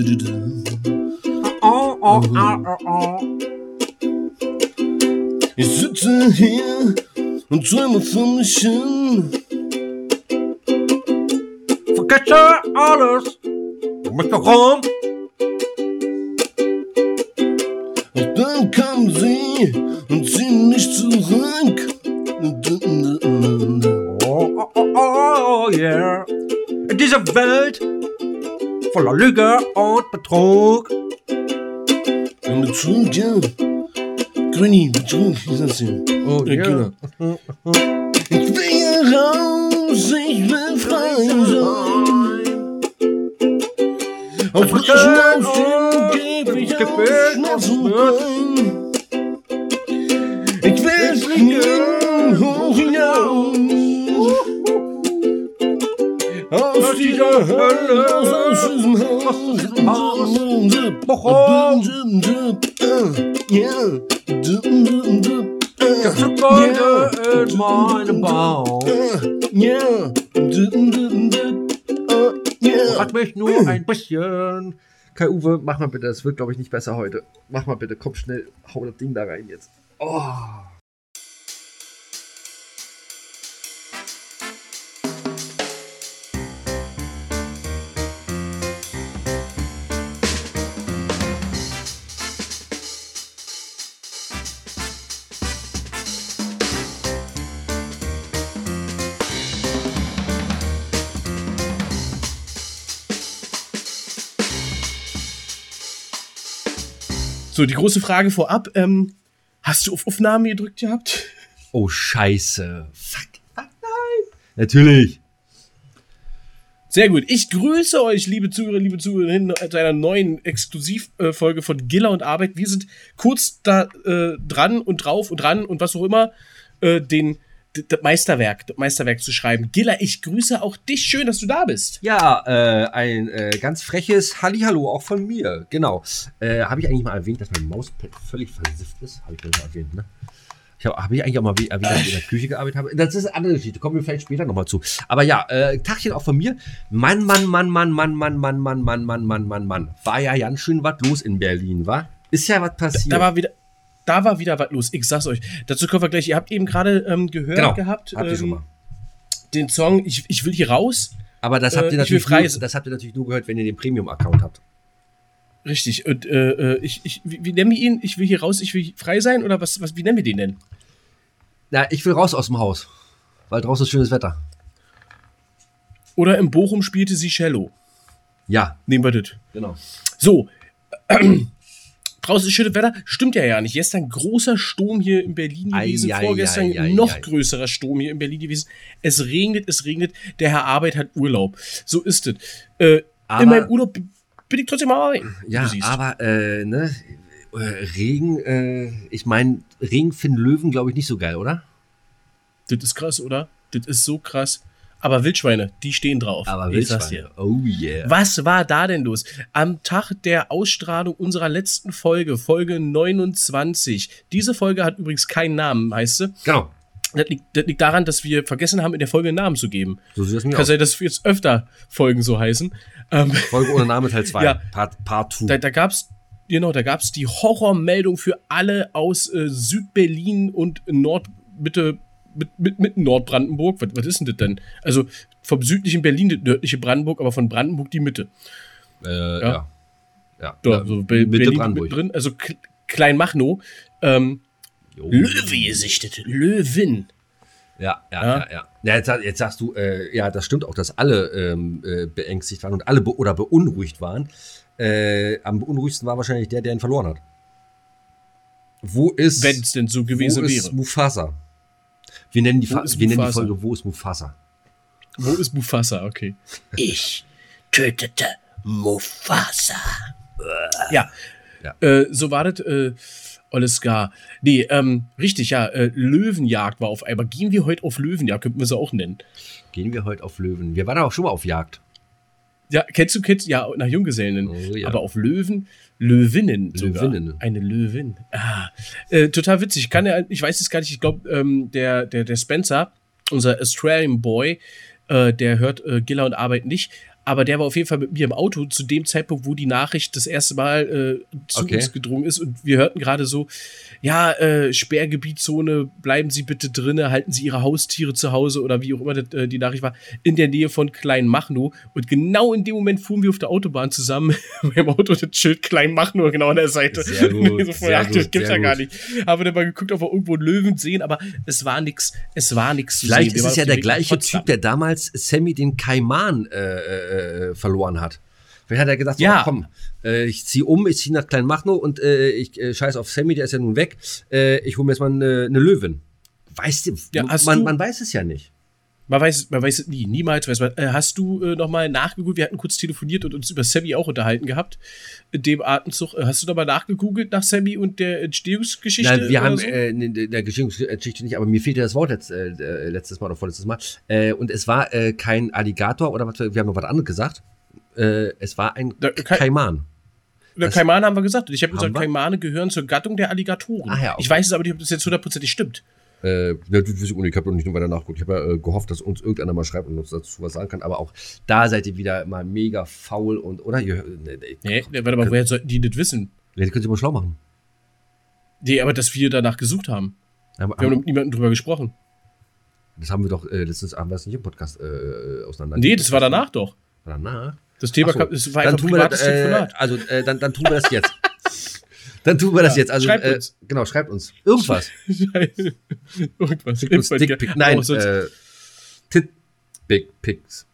Oh, oh, oh, oh, oh. You sit here and dream of finishing. Forget your orders. Make a home. Voller Lüge und Betrug. Und Betrug, ja. Grüni, Betrug, ist das hier. Oh, Ja, genau. Ich will hier raus, ich will frei sein. Auf mich schnauzen, geb ich auf, schnauzen bisschen. Kai Uwe, mach mal bitte, das wird glaube ich nicht besser heute. Mach mal bitte, komm schnell, hau das Ding da rein jetzt. Oh. So, die große Frage vorab. Ähm, hast du auf Aufnahme gedrückt gehabt? Oh, scheiße. Fuck. Fuck, nein. Natürlich. Sehr gut. Ich grüße euch, liebe Zuhörer, liebe Zuhörerinnen, zu einer neuen Exklusivfolge von Giller und Arbeit. Wir sind kurz da äh, dran und drauf und dran und was auch immer, äh, den das Meisterwerk, das Meisterwerk zu schreiben. Giller, ich grüße auch dich. Schön, dass du da bist. Ja, äh, ein äh, ganz freches Hallihallo auch von mir. Genau. Äh, habe ich eigentlich mal erwähnt, dass mein Mauspad völlig versifft ist? Habe ich mal erwähnt, ne? Ich habe hab ich eigentlich auch mal erwähnt, dass ich in der Küche gearbeitet habe. Das ist eine andere Geschichte, kommen wir vielleicht später nochmal zu. Aber ja, äh, Tagchen auch von mir. Mann, Mann, Mann, Mann, Mann, Mann, Mann, Mann, Mann, Mann, Mann, Mann, Mann. War ja ganz schön was los in Berlin, war? Ist ja was passiert. Da war wieder. Da war wieder was los. Ich sag's euch. Dazu kommen wir gleich. Ihr habt eben gerade ähm, gehört genau, gehabt habt ihr schon ähm, mal. den Song ich, ich will hier raus. Aber das habt, äh, ihr will natürlich frei nur, das habt ihr natürlich nur gehört, wenn ihr den Premium-Account habt. Richtig. Und äh, äh, ich, ich, wie, wie nennen wir ihn? Ich will hier raus, ich will frei sein? Oder was, was, wie nennen wir den denn? Na, ich will raus aus dem Haus. Weil draußen ist schönes Wetter. Oder in Bochum spielte sie Cello. Ja, Nehmen wir das. genau. So. Draußen ist schönes Wetter. Stimmt ja ja nicht. Gestern großer Sturm hier in Berlin gewesen. ei, Vorgestern ei, ei, noch größerer Sturm hier in Berlin gewesen. Es regnet, es regnet. Der Herr Arbeit hat Urlaub. So ist es. Äh, Aber- in meinem Urlaub bin ich trotzdem mal rein. Ja, aber äh, ne, äh, Regen, äh, ich meine, Regen finden Löwen, glaube ich, nicht so geil, oder? Das ist krass, oder? Das ist so krass. Aber Wildschweine, die stehen drauf. Aber. Wildschweine, oh yeah. Was war da denn los? Am Tag der Ausstrahlung unserer letzten Folge, Folge 29. Diese Folge hat übrigens keinen Namen, heißt sie. Genau, Das liegt, das liegt daran, dass wir vergessen haben, in der Folge einen Namen zu geben. so sieht das mir Kann aus. sein, dass wir jetzt öfter Folgen so heißen. Ähm, Folge ohne Name Teil 2, Ja. Part, Part 2. da da gab's genau, da gab's die Horrormeldung für alle aus äh, Südberlin und Nord, Mitte, mit, mit, mit Nordbrandenburg. Was, was ist denn das denn? Also vom südlichen Berlin das nördliche Brandenburg, aber von Brandenburg die Mitte. Äh, Ja. ja. Ja, Ja, ja so Be Mitte Berlin Brandenburg. drin, also Kleinmachnow. Ähm, Jo. Löwe gesichtet, Löwin. Ja, ja, Ja. ja, ja. jetzt, jetzt sagst du, äh, ja, das stimmt auch, dass alle ähm, äh, beängstigt waren und alle be oder beunruhigt waren. Äh, am beunruhigsten war wahrscheinlich der, der ihn verloren hat. Wo ist, Wenn es denn so gewesen wo ist wäre. Mufasa? Wir nennen, die, Wo Fa- ist wir nennen die? Folge Wo ist Mufasa? Wo ist Mufasa? Okay. Ich tötete Mufasa. Ja. Ja. Äh, so war das, äh, alles gar. Nee, ähm, richtig, ja, äh, Löwenjagd war auf einmal. Gehen wir heute auf Löwenjagd, könnten wir sie auch nennen. Gehen wir heute auf Löwen. Wir waren auch schon mal auf Jagd. Ja, kennst du, kennst Ja, nach Junggesellen. Oh, ja. Aber auf Löwen, Löwinnen sogar. Löwinnen. Eine Löwin. Ah, äh, total witzig. Kann er, ich weiß es gar nicht, ich glaube, ähm, der, der, der Spencer, unser Australian Boy, äh, der hört äh, Giller und Arbeit nicht. Aber der war auf jeden Fall mit mir im Auto zu dem Zeitpunkt, wo die Nachricht das erste Mal äh, zu Okay. uns gedrungen ist und wir hörten gerade so, ja, äh, Sperrgebietzone, bleiben Sie bitte drinne, halten Sie Ihre Haustiere zu Hause oder wie auch immer das, äh, die Nachricht war, in der Nähe von Kleinmachnow und genau in dem Moment fuhren wir auf der Autobahn zusammen mit dem Auto das Schild Kleinmachnow genau an der Seite. Sehr gut, so voll, sehr ach, das gut, gibt's ja gar nicht. Haben wir dann mal geguckt, ob wir irgendwo einen Löwen sehen, aber es war nix, es war nix Vielleicht ist es ja der gleiche. Typ, der damals Sammy den Kaiman äh, äh, verloren hat. Vielleicht hat er gesagt, so, Ja. komm, äh, ich zieh um, ich zieh nach Kleinmachnow und äh, ich äh, scheiß auf Sammy, der ist ja nun weg. Äh, ich hole mir jetzt mal eine, eine Löwin. Weißt du, Ja, man, du- man weiß es ja nicht. Man weiß, man weiß es nie, niemals weiß man. Äh, hast du äh, nochmal nachgegoogelt? Wir hatten kurz telefoniert und uns über Sammy auch unterhalten gehabt. In dem Atemzug. Äh, hast du nochmal nachgegoogelt nach Sammy und der Entstehungsgeschichte? Nein, wir haben so? äh, in der- der Geschichte nicht, aber mir fehlte das Wort letzt, äh, äh, letztes Mal oder vorletztes Mal. Und es war kein Alligator oder was, wir haben noch was anderes gesagt. Es war ein Da- kein- Kaiman. Der Kaimane haben wir gesagt. Und ich habe gesagt, wir? Kaimane gehören zur Gattung der Alligatoren. Ah ja, okay. Ich weiß es aber nicht, ob das jetzt hundertprozentig stimmt. Äh, ja, das ich habe noch nicht weiter nachgeguckt. Ich habe ja äh, gehofft, dass uns irgendeiner mal schreibt und uns dazu was sagen kann. Aber auch da seid ihr wieder mal mega faul und, oder? Ihr, nee, nee, Nee, warte mal, woher sollten die das wissen? nee, das könnt ihr mal schlau machen. Nee, aber dass wir danach gesucht haben. Aber, Wir haben mit niemandem drüber gesprochen. das haben wir doch äh, letztens, haben wir es nicht im Podcast äh, auseinander. Nee, das war danach doch. War danach. Das Thema so, kam, das war dann einfach tun wir das, äh, also äh, dann, dann tun wir das jetzt. dann tun wir das Ja, jetzt. Also schreibt äh, uns. genau, schreibt uns irgendwas. Irgendwas. Schickt uns Dickpick. Nein, Oh, äh, Tit Big Pics.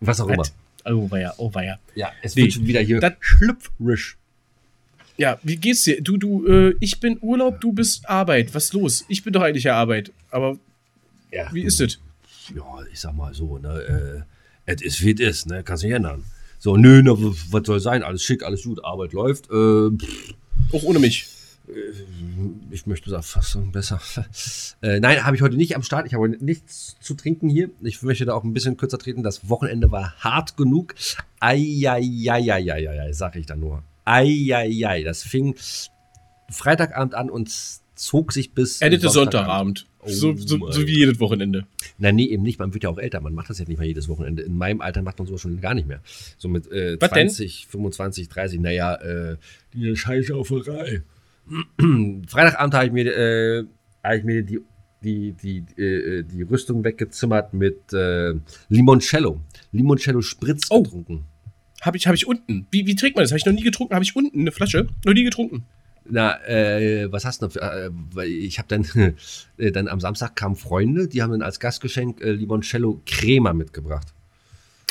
Was auch immer. Oh, ja, oh, war ja. Ja, es Nee, wird schon wieder hier das- schlüpfrisch. Ja, wie geht's dir? Du, du, äh, ich bin Urlaub, du bist Arbeit. Was ist los? Ich bin doch eigentlich ja Arbeit. Aber Ja. wie ist das? ja, ich sag mal so, ne, äh, es ist wie es ist, ne, kannst nicht ändern. So, nö, w- was soll sein, alles schick, alles gut, Arbeit läuft, äh, pff, Auch ohne mich. ich möchte sagen, so besser. äh, nein, habe ich heute nicht am Start, ich habe heute nichts zu trinken hier, ich möchte da auch ein bisschen kürzer treten, das Wochenende war hart genug, eieieiei, sag ich dann nur, eieiei, das fing Freitagabend an und zog sich bis Endete Sonntagabend. Sonntagabend. Oh so, so, so wie jedes Wochenende. Na, nee, eben nicht. Man wird ja auch älter. Man macht das ja nicht mehr jedes Wochenende. In meinem Alter macht man sowas schon gar nicht mehr. So mit äh, Was denn? 20, 25, 30. Naja, äh, die Scheißauferei. Freitagabend habe ich mir, äh, habe ich mir die, die, die, äh, die Rüstung weggezimmert mit äh, Limoncello. Limoncello Spritz Oh. getrunken. Habe ich, hab ich unten. Wie, wie trinkt man das? Habe ich noch nie getrunken. Habe ich unten eine Flasche. Noch nie getrunken. Na, äh, was hast du noch? Für, äh, weil ich habe dann, äh, dann am Samstag kamen Freunde, die haben dann als Gastgeschenk äh, Limoncello Crema mitgebracht.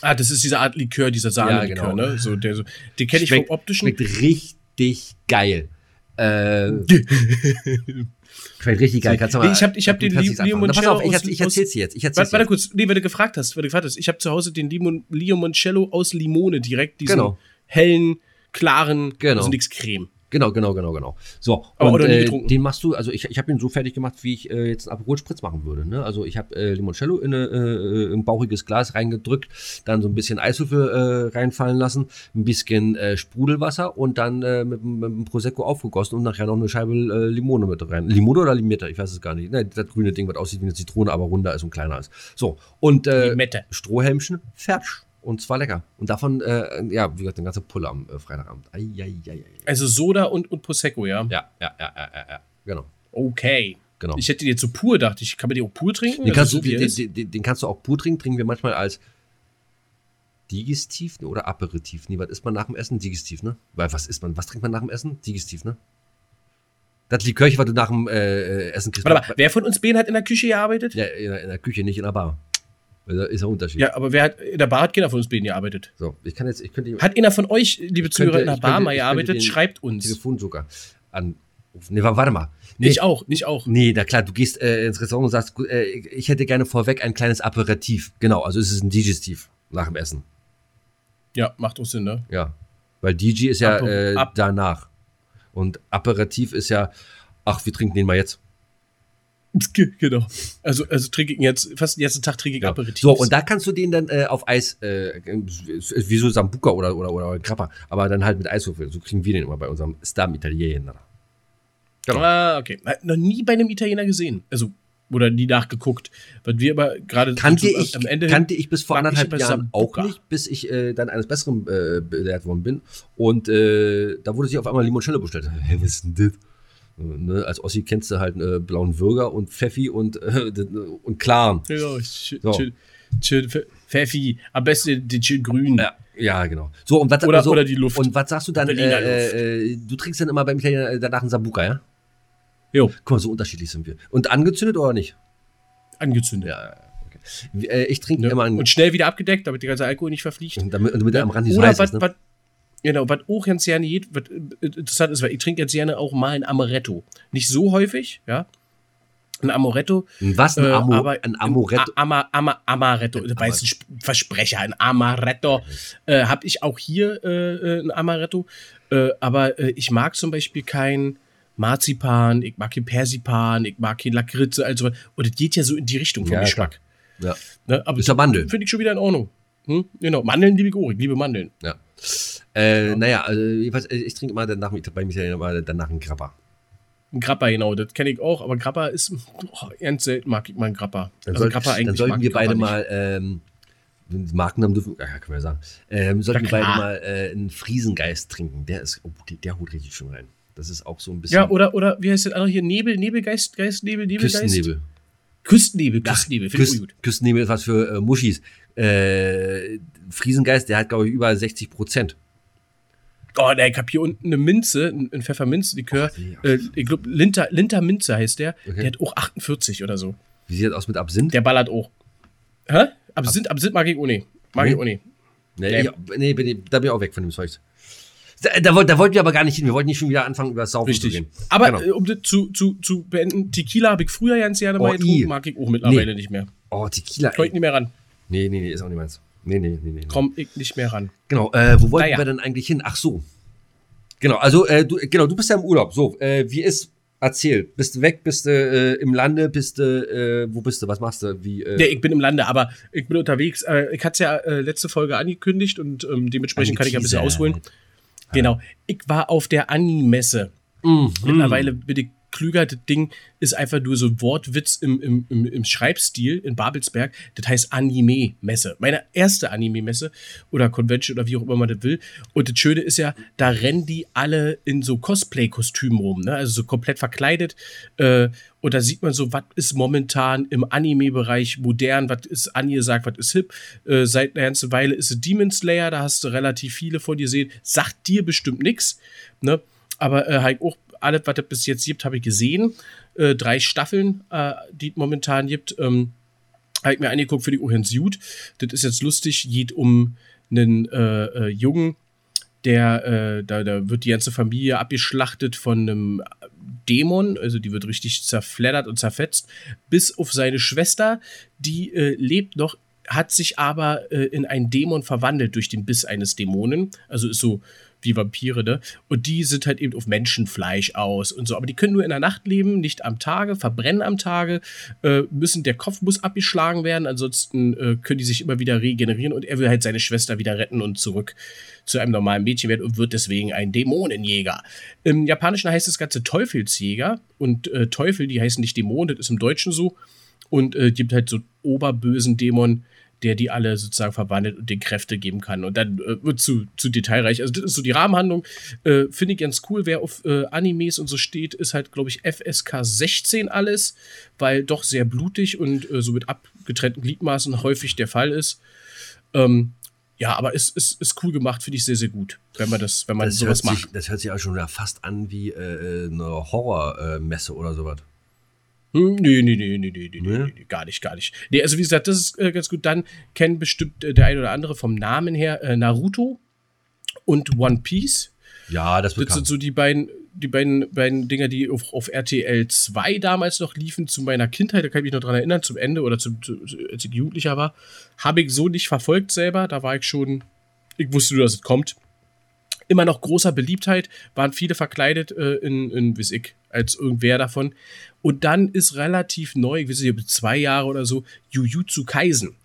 Ah, das ist diese Art Likör, dieser Sahne-Likör, Ja, genau. ne? So, der, so, den kenne ich vom optischen. Schmeckt richtig geil. Äh, schmeckt richtig geil. Kannst du Nee, ich hab- ich hab den kannst Li- ich's anfangen. Na, Pass Limoncello auf, ich, aus- ich erzähl's dir jetzt. Ich erzähl's Warte, warte kurz, nee, weil du gefragt hast, weil du gefragt hast. Ich habe zu Hause den Limon, Limoncello aus Limone direkt, diesen Genau. hellen, klaren, Genau. also nix Creme. Genau, genau, genau, genau. So, Aber und äh, den machst du, also ich, ich habe ihn so fertig gemacht, wie ich äh, jetzt einen Aperol Spritz machen würde. Ne? Also ich habe äh, Limoncello in eine, äh, ein bauchiges Glas reingedrückt, dann so ein bisschen Eiswürfel äh, reinfallen lassen, ein bisschen äh, Sprudelwasser und dann äh, mit, mit dem Prosecco aufgegossen und nachher noch eine Scheibe äh, Limone mit rein. Limone oder Limette, ich weiß es gar nicht. Ne, das grüne Ding, was aussieht wie eine Zitrone, aber runder ist und kleiner ist. So, und äh, Limette. Strohhelmchen, fertig. Und zwar lecker. Und davon, äh, ja, wie gesagt, den ganzen Pulle am äh, Freitagabend. Ai, ai, ai. Also Soda und, und Prosecco, ja? Ja, ja, ja, ja, ja, ja. Genau. Okay. genau. Ich hätte den jetzt so pur, dachte ich. Kann man den auch pur trinken? den, kannst du, den, den, den, kannst du auch pur trinken. Trinken wir manchmal als Digestiv oder Aperitif. Nee, was isst man nach dem Essen? Digestiv, ne? Weil was isst man? Was trinkt man nach dem Essen? Digestiv, ne? Das Likörchen, was du nach dem äh, Essen kriegst. Warte mal, wer von uns beiden hat in der Küche gearbeitet? Ja, in, der, in der Küche, nicht in der Bar. Also, ist ein Unterschied. Ja, aber wer hat, in der Bar hat keiner von uns beiden gearbeitet. So, ich kann jetzt, ich könnte Hat einer von euch, liebe Zuhörer, in der Bar mal gearbeitet? Schreibt uns. Telefonjoker anrufen. Nee, wa- warte mal. Nee, Ich auch, ich auch. Nee, na klar, du gehst äh, ins Restaurant und sagst, äh, ich hätte gerne vorweg ein kleines Aperitif. Genau, also es ist ein Digestiv nach dem Essen. Ja, macht auch Sinn, ne? Ja. Weil DJ ist ja Aper- äh, danach. Und Aperitif ist ja, ach, wir trinken den mal jetzt. Genau. Also, also trinke ich jetzt, fast den ganzen Tag trinke ich Ja. Aperitifs. So, und da kannst du den dann äh, auf Eis, äh, wie so Sambuca oder, oder, oder Krapper, aber dann halt mit Eiswürfel. So kriegen wir den immer bei unserem Star Italiener. Genau. Ah, okay. Noch nie bei einem Italiener gesehen. Also, Oder nie nachgeguckt. Was wir aber gerade Kannte, so ich, am Ende kannte ich bis vor anderthalb Jahren auch nicht, bis ich äh, dann eines Besseren äh, belehrt worden bin. Und äh, da wurde sich auf einmal Limoncello bestellt. Hä, was ist denn das? Ne, als Ossi kennst du halt äh, blauen Würger und Pfeffi und, äh, und Klaren. Ja, schön, So. schön, schön Pf- Pfeffi, am besten den schön grün. Ja, ja, genau. So, und was, Oder- so, oder die Luft. Und was sagst du dann? Äh, äh, du trinkst dann immer beim Italiener äh, danach einen Sambuca, ja? Jo, Guck mal, so unterschiedlich sind wir. Und angezündet oder nicht? angezündet. Ja, ja, okay. Äh, ich trinke Ne? immer einen. Und schnell wieder abgedeckt, damit der ganze Alkohol nicht verfliegt. damit, damit er am Rand nicht so heiß was, ist, ne? was, genau, was auch ganz gerne geht, was äh, interessant ist, weil ich trinke jetzt gerne auch mal ein Amaretto. Nicht so häufig, ja. Ein Amaretto. Ein Was? Ein, äh, Amo, aber ein Amoretto? A- Ama, Ama, Amaretto, war jetzt ein Sp- Versprecher, ein Amaretto. Äh, habe ich auch hier äh, äh, ein Amaretto. Äh, aber äh, ich mag zum Beispiel kein Marzipan, ich mag kein Persipan, ich mag kein Lakritze, also und das geht ja so in die Richtung vom Ja, Geschmack. ja. Ne? Aber Ist ja Mandeln. Finde ich schon wieder in Ordnung. Hm? Genau, Mandeln liebe ich auch, ich liebe Mandeln. Ja. Äh, Naja, also, jedenfalls, äh, ich trinke immer danach beim Italiener mal danach einen Grappa. Ein Grappa, genau, das kenne ich auch, aber Grappa ist, oh, ganz selten mag ich mal einen Grappa. Dann, Also soll, Grappa dann sollten wir ich beide mal, ähm, Markennamen dürfen, ja, können wir sagen, ähm, sollten wir beide mal äh, einen Friesengeist trinken. Der ist, oh, der, der holt richtig schön rein. Das ist auch so ein bisschen Ja, oder, oder wie heißt das andere hier? Nebel, Nebelgeist, Geist, Nebel, Nebelgeist? Küstennebel. Küstennebel, Küstennebel, finde ich gut. Küstennebel ist was für äh, Muschis. Äh, Friesengeist, der hat, glaube ich, über 60 Prozent. Oh, ne, ich hab hier unten eine Minze, ein Pfefferminzlikör. Ach, nee, äh, ich glaube, Linter, Linter Minze heißt der. Okay. Der hat auch 48 oder so. Wie sieht das aus mit Absinth? Der ballert auch. Hä? Absinth, Absinth mag ich auch nicht. Mag Nee? ich auch nicht. nee, ich, nee bin da bin ich auch weg von dem Zeug. Da, da, da wollten wir aber gar nicht hin. Wir wollten nicht schon wieder anfangen, über das Saufen Richtig. zu reden. Aber Genau. äh, um das zu, zu, zu beenden, Tequila habe ich früher ganz gerne mal Oh, getrunken, i. mag ich auch mittlerweile nicht mehr. Oh, Tequila. Komm ich nicht mehr ran. Nee, nee, nee, ist auch nicht meins. Nee, nee, nee, nee. Komm ich nicht mehr ran. Genau, äh, wo wollten Naja. wir denn eigentlich hin? Ach so. Genau, also äh, du, genau, du bist ja im Urlaub. So, äh, wie ist, erzähl. Bist du weg, bist du äh, im Lande, bist du, äh, wo bist du, was machst du? Wie, äh, Nee, ich bin im Lande, aber ich bin unterwegs. Ich hatte es ja letzte Folge angekündigt und ähm, dementsprechend kann ich ein bisschen ausholen. Genau. Ich war auf der Ani-Messe. Mhm. Mittlerweile bin ich klüger. Das Ding ist einfach nur so ein Wortwitz im, im, im, im Schreibstil in Babelsberg. Das heißt Anime-Messe. Meine erste Anime-Messe oder Convention oder wie auch immer man das will. Und das Schöne ist ja, da rennen die alle in so Cosplay-Kostümen rum. Ne? Also so komplett verkleidet. Äh, und da sieht man so, was ist momentan im Anime-Bereich modern, was ist angesagt, was ist hip. Äh, seit einer ganzen Weile ist es Demon Slayer, da hast du relativ viele von dir sehen. Sagt dir bestimmt nichts. Ne? Aber äh, halt auch alles, was es bis jetzt gibt, habe ich gesehen. Äh, drei Staffeln, äh, die es momentan gibt. Ähm, habe ich mir angeguckt für die Ohens Jud. Das ist jetzt lustig, geht um einen äh, äh, Jungen, der, äh, da, da wird die ganze Familie abgeschlachtet von einem Dämon, also die wird richtig zerfleddert und zerfetzt, bis auf seine Schwester, die äh, lebt noch, hat sich aber äh, in einen Dämon verwandelt durch den Biss eines Dämonen, also ist so wie Vampire, ne? Und die sind halt eben auf Menschenfleisch aus und so. Aber die können nur in der Nacht leben, nicht am Tage, verbrennen am Tage, äh, müssen, der Kopf muss abgeschlagen werden, ansonsten äh, können die sich immer wieder regenerieren und er will halt seine Schwester wieder retten und zurück zu einem normalen Mädchen werden und wird deswegen ein Dämonenjäger. Im Japanischen heißt das Ganze Teufelsjäger und äh, Teufel, die heißen nicht Dämonen, das ist im Deutschen so. Und äh, gibt halt so einen oberbösen Dämon, der die alle sozusagen verwandelt und den Kräfte geben kann. Und dann äh, wird zu, zu detailreich. Also, das ist so die Rahmenhandlung. Äh, Finde ich ganz cool. Wer auf äh, Animes und so steht, ist halt, glaube ich, FSK 16 alles, weil doch sehr blutig und äh, so mit abgetrennten Gliedmaßen häufig der Fall ist. Ähm, ja, aber es ist, ist cool gemacht, finde ich sehr, sehr gut, wenn man das, wenn man das, sowas sich, macht. das hört sich auch schon fast an wie äh, eine Horrormesse oder sowas. Hm, nee, nee, nee, nee, nee, nee, Nee? nee, nee, gar nicht, gar nicht. Nee, also wie gesagt, das ist äh, ganz gut. Dann kennen bestimmt äh, der ein oder andere vom Namen her äh, Naruto und One Piece. Ja, das wird Das sind so die beiden, die beiden, beiden Dinger, die auf, auf RTL 2 damals noch liefen, zu meiner Kindheit, da kann ich mich noch dran erinnern, zum Ende oder zum, zu, als ich Jugendlicher war. Habe ich so nicht verfolgt selber, da war ich schon, ich wusste nur, dass es kommt. Immer noch großer Beliebtheit, waren viele verkleidet äh, in, in, weiß ich, als irgendwer davon. Und dann ist relativ neu, ich weiß nicht, zwei Jahre oder so, Jujutsu Kaisen.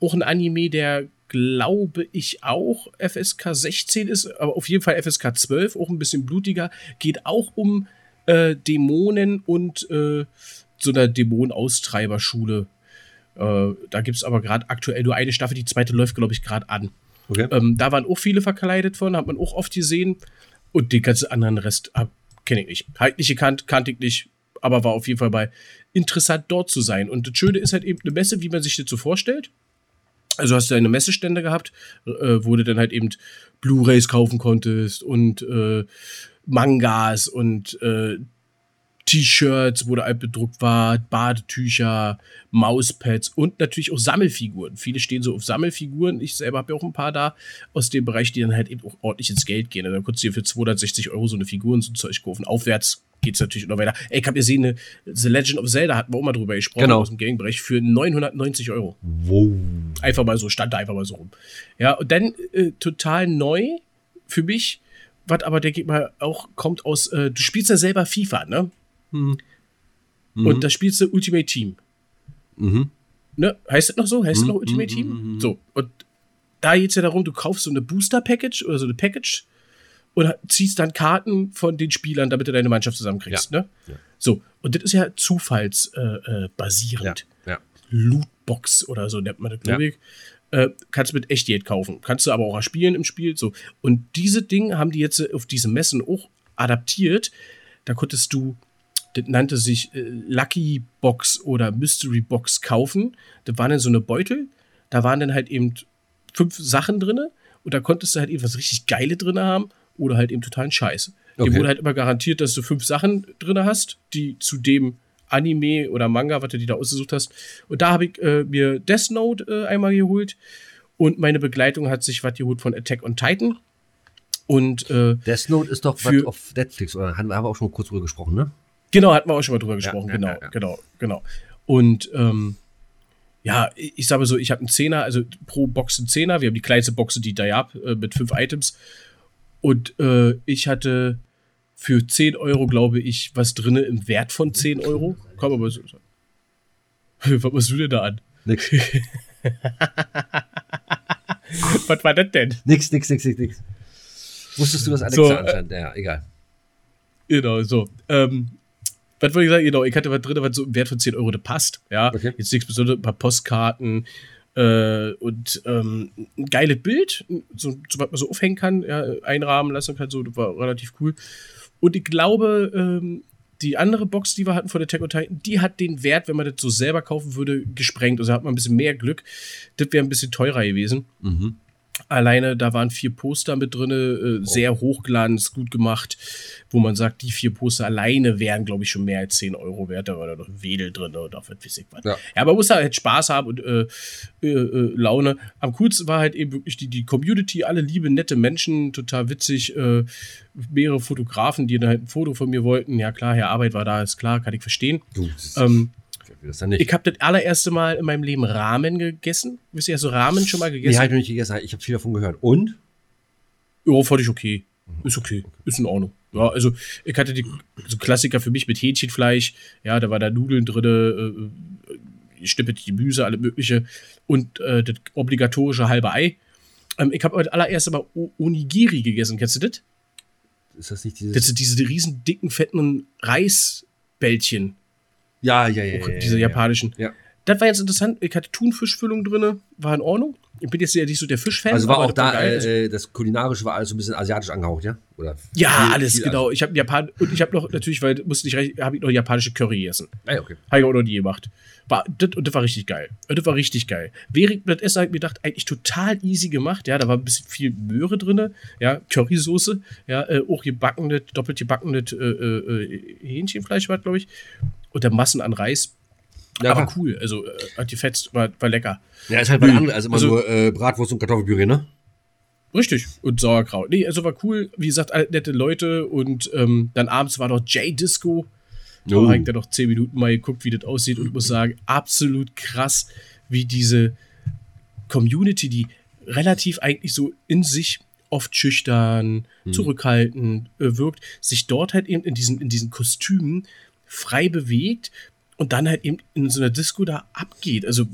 Auch ein Anime, der glaube ich auch FSK 16 ist, aber auf jeden Fall FSK 12, auch ein bisschen blutiger. Geht auch um äh, Dämonen und äh, so einer Dämonen-Austreiberschule. Äh, da gibt es aber gerade aktuell nur eine Staffel, die zweite läuft, glaube ich, gerade an. Okay. Ähm, da waren auch viele verkleidet von, hat man auch oft gesehen. Und den ganzen anderen Rest kenne ich nicht. Halt nicht gekannt, kannte ich nicht, aber war auf jeden Fall bei interessant dort zu sein. Und das Schöne ist halt eben eine Messe, wie man sich das so vorstellt. Also hast du eine Messestände gehabt, äh, wo du dann halt eben Blu-rays kaufen konntest und äh, Mangas und äh, T-Shirts, wo da alt bedruckt war, Badetücher, Mauspads und natürlich auch Sammelfiguren. Viele stehen so auf Sammelfiguren. Ich selber habe ja auch ein paar da aus dem Bereich, die dann halt eben auch ordentlich ins Geld gehen. Also dann kannst du dir für 260 Euro so eine Figur und so ein Zeug kaufen. Aufwärts geht es natürlich noch weiter. Ey, ich habe gesehen, eine The Legend of Zelda hatten wir auch mal drüber gesprochen Genau. aus dem Gaming-Bereich für 990 Euro. Wow. Einfach mal so, stand da einfach mal so rum. Ja, und dann äh, total neu für mich, was aber, denke ich mal, auch kommt aus, äh, du spielst ja selber FIFA, ne? Mhm. Und da spielst du Ultimate Team. Mhm. Ne? Heißt das noch so? Heißt das Mhm, noch Ultimate Team? mhm, mhm. So, und da geht es ja darum, du kaufst so eine Booster-Package oder so eine Package und ziehst dann Karten von den Spielern, damit du deine Mannschaft zusammenkriegst. Ne? Ja. So, und das ist ja zufallsbasierend. Äh, basierend. Ja. Lootbox oder so nennt man das, glaube Ja. ich. Äh, kannst mit Echtgeld kaufen. Kannst du aber auch spielen im Spiel. So. Und diese Dinge haben die jetzt äh, auf diese Messen auch adaptiert. Da konntest du, das nannte sich äh, Lucky Box oder Mystery Box kaufen. Das waren dann so eine Beutel. Da waren dann halt eben fünf Sachen drin. Und da konntest du halt eben was richtig Geile drin haben oder halt eben totalen Scheiß. Okay. wurde halt immer garantiert, dass du fünf Sachen drin hast, die zu dem Anime oder Manga, was du dir da ausgesucht hast. Und da habe ich äh, mir Death Note äh, einmal geholt. Und meine Begleitung hat sich was geholt von Attack on Titan. Und äh, Death Note ist doch was Für- auf Netflix, oder? Haben wir auch schon kurz drüber gesprochen, ne? Genau, hatten wir auch schon mal drüber gesprochen. ja, genau, ja, ja. genau, genau. Und ähm, ja, ich sage so, ich habe einen Zehner, also pro Box einen Zehner. Wir haben die kleinste Box, die da habe, äh, mit fünf Items. Und äh, ich hatte für 10 Euro, glaube ich, was drinne im Wert von 10 Euro. Komm aber so. Was machst du denn da an? Nix. Was war das denn? nix, nix, nix, nix, nix. Wusstest du, dass Alexa So, äh, anscheinend, ja, egal. Genau, so. Ähm, was wollte ich sagen? Genau, ich hatte was drin, was so im Wert von 10 Euro da passt. Ja, Okay. jetzt nichts Besonderes, ein paar Postkarten äh, und ähm, ein geiles Bild, so, so was man so aufhängen kann, ja, einrahmen lassen kann, so, das war relativ cool. Und ich glaube, ähm, die andere Box, die wir hatten von der Tech Titan, die hat den Wert, wenn man das so selber kaufen würde, gesprengt. Also hat man ein bisschen mehr Glück. Das wäre ein bisschen teurer gewesen. Mhm. Alleine, da waren vier Poster mit drin, äh, sehr hochglanz, gut gemacht, wo man sagt, die vier Poster alleine wären, glaube ich, schon mehr als 10 Euro wert. Da war da noch ein Wedel drin oder was weiß ich was. Ja. Ja, aber man muss da halt Spaß haben und äh, äh, äh, Laune. Am coolsten war halt eben wirklich die, die Community, alle liebe, nette Menschen, total witzig. Äh, mehrere Fotografen, die dann halt ein Foto von mir wollten. Ja, klar, Herr Arbeit war da, ist klar, kann ich verstehen. Du, das ist, Ähm, das dann nicht. ich habe das allererste Mal in meinem Leben Ramen gegessen. Wisst ihr, hast du Ramen schon mal nee, gegessen? halt noch nicht gegessen. Ich habe viel davon gehört. Und? Ja, fand ich okay. Ist okay. Ist in Ordnung. Ja, also ich hatte die so Klassiker für mich mit Hähnchenfleisch. Ja, da war da Nudeln drin, äh, geschnippelte Gemüse, alle mögliche. Und äh, das obligatorische halbe Ei. Ähm, ich habe heute allererst mal O- Onigiri gegessen. Kennst du das? Ist das nicht dieses. Das sind diese riesen, dicken, fetten Reisbällchen. Ja, ja, ja. Auch diese ja, japanischen. Ja. Das war jetzt interessant. Ich hatte Thunfischfüllung drin. War in Ordnung. Ich bin jetzt ja nicht so der Fischfan. Also war auch da. Also- äh, das Kulinarische war alles so ein bisschen asiatisch angehaucht, ja? Oder Ja, viel- alles, viel genau. Ich habe Japan und ich habe noch natürlich, weil musste nicht recht, habe ich noch japanische Curry gegessen. Ah, ja, okay. Habe ich auch noch nie gemacht. War, das, und das war richtig geil. Und Das war richtig geil. Während das Essen habe ich mir gedacht, eigentlich total easy gemacht. Ja, da war ein bisschen viel Möhre drin. Ja, Currysoße. Ja, äh, auch gebackenes, doppelt gebackenes äh, äh, äh, Hähnchenfleisch war, glaube ich. Und der Massen an Reis. Ja, aber klar. cool. Also, äh, hat die Fett, war, war lecker. Ja, ist halt was anderes. Also immer Also- nur äh, Bratwurst und Kartoffelpüree, ne? Richtig. Und Sauerkraut. Nee, also war cool. Wie gesagt, nette Leute. Und ähm, dann abends war noch J-Disco. Da Oh. habe ich dann noch 10 Minuten mal geguckt, wie das aussieht und muss sagen, absolut krass, wie diese Community, die relativ eigentlich so in sich oft schüchtern, zurückhaltend äh, wirkt, sich dort halt eben in diesen, in diesen Kostümen frei bewegt und dann halt eben in so einer Disco da abgeht. Also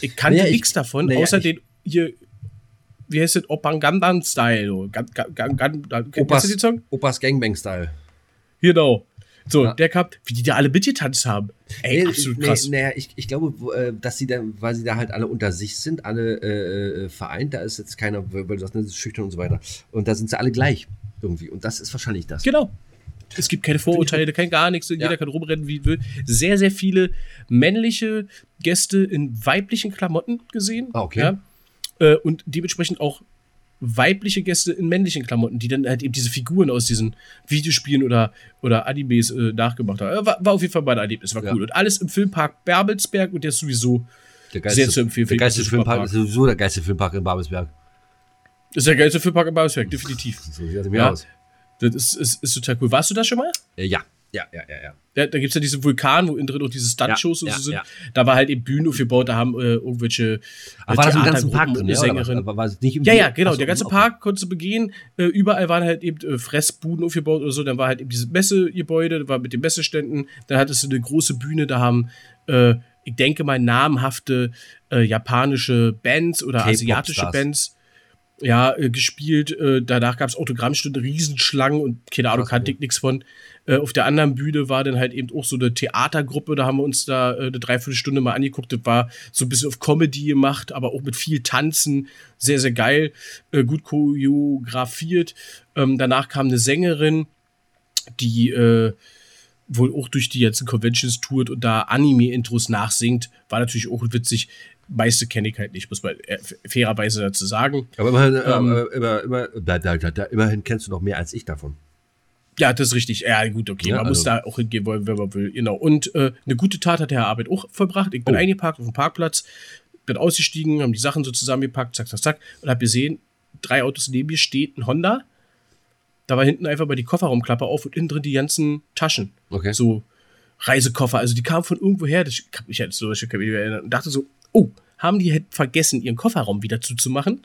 ich kannte Naja, ich- nichts davon, naja, außer den hier, wie heißt das, Opangandan-Style. Opas, den Song? Opas Gangbang-Style. Genau. So, Ja. der kam, wie die da alle mitgetanzt haben. Ey, Nee, absolut nee, krass. Naja, ich, ich glaube, äh, dass sie dann, weil sie da halt alle unter sich sind, alle äh, äh, vereint, da ist jetzt keiner, weil weil du sagst, ne, das ist schüchtern und so weiter. Und da sind sie alle gleich irgendwie. Und das ist wahrscheinlich das. Genau. Es gibt keine Vorurteile, kein gar nichts, jeder kann rumrennen, wie will. Sehr, sehr viele männliche Gäste in weiblichen Klamotten gesehen. Ah, okay. Ja? Äh, und dementsprechend auch weibliche Gäste in männlichen Klamotten, die dann halt eben diese Figuren aus diesen Videospielen oder, oder Animes äh, nachgemacht haben. Äh, War, war auf jeden Fall mein Erlebnis, war Ja. cool. Und alles im Filmpark Babelsberg und der ist sowieso, Der Sehr zu empfehlen Der geilste Filmpark ist sowieso der geilste Filmpark in Babelsberg. ist der geilste Filmpark in Babelsberg, definitiv. So sieht das Ja. aus. Das ist, ist, ist total cool. Warst du da schon mal? Äh, ja. Ja, ja, ja, ja. Ja, da gibt's ja diesen Vulkan, wo innen drin auch diese Stunt-Shows Ja, und so sind. ja. Da war halt eben Bühnen aufgebaut, da haben äh, irgendwelche Aber war das im ganzen Park drin? oder? Sängerin. Aber war es nicht im Ja, ja, genau. Ach so, der ganze okay. Park konntest du begehen. Äh, überall waren halt eben äh, Fressbuden aufgebaut oder so. Dann war halt eben dieses Messegebäude, war mit den Messeständen. Dann hattest du eine große Bühne, da haben, äh, ich denke mal, namhafte äh, japanische Bands oder asiatische. Bands ja, äh, gespielt. Äh, danach gab es Autogrammstunde, Riesenschlangen und keine Ahnung, kannte ich nichts von. Äh, auf der anderen Bühne war dann halt eben auch so eine Theatergruppe, da haben wir uns da äh, eine Dreiviertelstunde mal angeguckt. Das war so ein bisschen auf Comedy gemacht, aber auch mit viel Tanzen. Sehr, sehr geil. Äh, gut choreografiert. Ähm, danach kam eine Sängerin, die äh, wohl auch durch die ganzen Conventions tourt und da Anime-Intros nachsingt. War natürlich auch witzig. Meiste kenne ich halt nicht, muss man äh, fairerweise dazu sagen. Aber immerhin, Ähm, äh, immer, immer, da, da, da, immerhin kennst du noch mehr als ich davon. Ja, das ist richtig. Ja, gut, okay. Ja, man muss also- da auch hingehen wollen, wenn man will. Genau. Und äh, eine gute Tat hat der Herr Arbeit auch vollbracht. Ich bin Oh. eingeparkt auf dem Parkplatz, bin ausgestiegen, haben die Sachen so zusammengepackt, zack, zack, zack, und hab gesehen, drei Autos neben mir steht ein Honda. Da war hinten einfach mal die Kofferraumklappe auf und innen drin die ganzen Taschen. Okay. So Reisekoffer. Also die kamen von irgendwoher. Das, ich mich halt so ich kann mich erinnern. Und dachte so, oh, haben die halt vergessen, ihren Kofferraum wieder zuzumachen?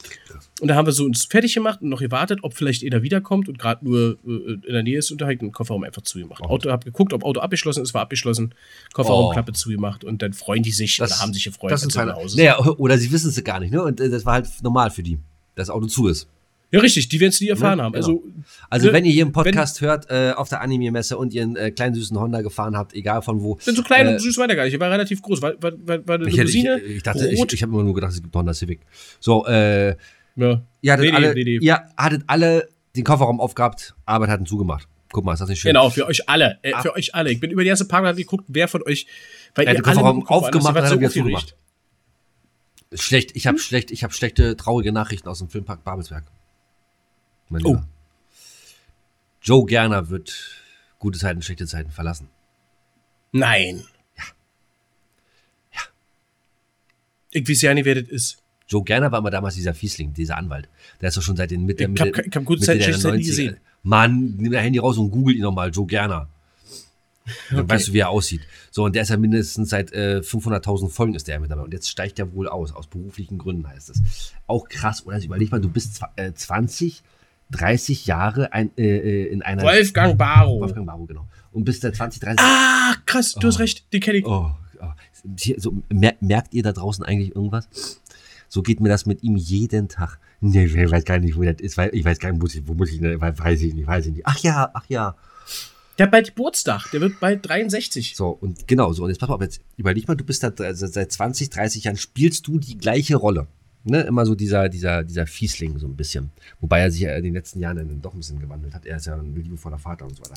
Und da haben wir so uns fertig gemacht und noch gewartet, ob vielleicht einer wiederkommt und gerade nur äh, in der Nähe ist und da halt den Kofferraum einfach zugemacht. Oh. Auto hab geguckt, ob Auto abgeschlossen ist, war abgeschlossen, Kofferraumklappe zugemacht und dann freuen die sich oder haben sich gefreut, das feine, nach Hause naja, oder sie wissen es gar nicht, ne? Und äh, das war halt normal für die, dass das Auto zu ist. Ja, richtig, die werden es nie erfahren Ne? haben. Genau. Also, Also, Ne, wenn ihr hier im Podcast hört, äh, auf der Anime-Messe und ihr einen äh, kleinen süßen Honda gefahren habt, egal von wo. sind so klein Äh, und süß weiter gar nicht. Der war relativ groß. War, war, war, war eine Ich, hätte, ich, ich dachte, ich, rot. ich habe immer nur gedacht, es gibt Honda Civic. So, äh, ja. ihr hattet, Nee, alle, nee, nee. ihr hattet alle den Kofferraum aufgehabt, Arbeit hat ihn zugemacht. Guck mal, ist das nicht schön? Genau, für euch alle. Äh, Ah. für euch alle. Ich bin über die erste Parkplatz geguckt, wer von euch, weil hat ihr den Kofferraum Koffer aufgemacht, hat wieder wart so aufgeregt. zugemacht. Schlecht, ich Hm? habe schlecht, ich habe schlechte, traurige Nachrichten aus dem Filmpark Babelsberg. Mein Oh. Lieber. Joe Gerner wird gute Zeiten, schlechte Zeiten verlassen. Nein. Ja. Ja. Ich weiß ja nicht, wer das ist. Joe Gerner war immer damals dieser Fiesling, dieser Anwalt. Der ist doch schon seit den Mitte, Ich Mitte, hab- ich hab gute Mitte Zeit, der Zeit nie 90er. gesehen. Mann, nimm dein Handy raus und google ihn nochmal, Joe Gerner. Dann Okay. weißt du, wie er aussieht. So, und der ist ja mindestens seit äh, 500.000 Folgen ist der mit dabei. Und jetzt steigt er wohl aus, aus beruflichen Gründen heißt es. Auch krass, oder? Also überleg mal, du bist äh, 20, 30 Jahre ein, äh, äh, in einer... Wolfgang Barrow. Wolfgang Barrow, genau. Und bist seit 20, 30... Ah, krass, du hast Oh. recht, den kenne ich. Oh, oh. Hier, so, mer merkt ihr da draußen eigentlich irgendwas? So geht mir das mit ihm jeden Tag. Nee, ich weiß gar nicht, wo das ist. Ich weiß gar nicht, wo, ich- wo muss ich, ne, weiß ich nicht, weiß ich nicht. Ach ja, ach ja. Der hat bald Geburtstag, der wird bald 63. So, und genau so. Und jetzt pass mal auf, jetzt überleg mal, du bist da also seit 20, 30 Jahren, spielst du die gleiche Rolle. Ne? Immer so dieser, dieser, dieser Fiesling, so ein bisschen. Wobei er sich ja in den letzten Jahren dann doch ein bisschen gewandelt hat. Er ist ja ein liebevoller Vater und so weiter.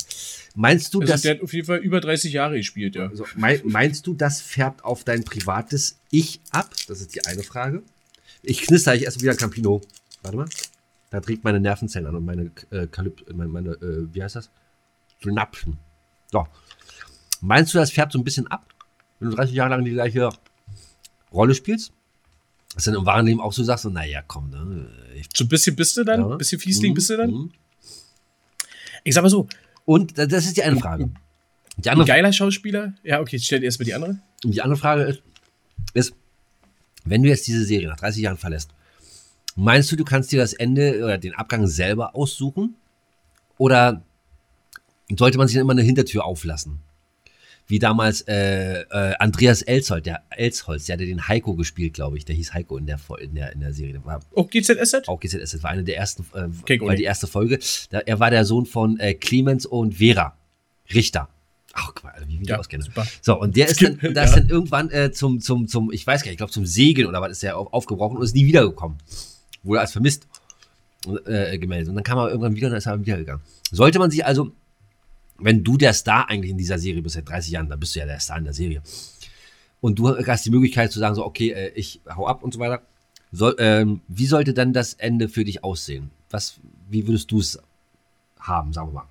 Meinst du, Also dass. der hat auf jeden Fall über 30 Jahre gespielt, ja. Also, mein, meinst du, das färbt auf dein privates Ich ab? Das ist die eine Frage. Ich knister ich erst wieder Campino. Warte mal. Da trägt meine Nervenzellen an und meine äh, Kalyp meine, meine äh, wie heißt das? Synapsen. So. Meinst du, das färbt so ein bisschen ab, wenn du 30 Jahre lang die gleiche Rolle spielst? Du dann im wahren Leben auch so sagst, so, naja, komm, ne? Ich, So ein bisschen bist du dann, ja. ein bisschen Fiesling Mhm, bist du dann. mhm. Ich sag mal so, Und das ist die eine Frage. Die ein andere geiler Schauspieler. Ja, okay, ich stell dir erstmal die andere. Und die andere Frage ist, ist, wenn du jetzt diese Serie nach 30 Jahren verlässt, meinst du, du kannst dir das Ende oder den Abgang selber aussuchen? Oder sollte man sich dann immer eine Hintertür auflassen? Wie damals äh, äh, Andreas Elsholz, der Elsholz, der hatte den Heiko gespielt, glaube ich. Der hieß Heiko in der, in der, in der Serie. War Oh, GZSZ? auch GZS, das war eine der ersten, äh, Okay, weil die erste Folge. Da, er war der Sohn von äh, Clemens und Vera Richter. Ach, mal, wie ich Ja, auskenne. super. So, und der ist dann, da ist ja. dann irgendwann äh, zum, zum, zum, ich weiß gar nicht, ich glaube zum Segeln oder was ist der auf, aufgebrochen und ist nie wiedergekommen. Wurde als vermisst äh, gemeldet. Und dann kam er irgendwann wieder und dann ist er wieder gegangen. Sollte man sich also, wenn du der Star eigentlich in dieser Serie bist, seit 30 Jahren, dann bist du ja der Star in der Serie. Und du hast die Möglichkeit zu sagen, so, okay, äh, ich hau ab und so weiter. Soll, ähm, wie sollte dann das Ende für dich aussehen? Was, wie würdest du es haben, sagen wir mal?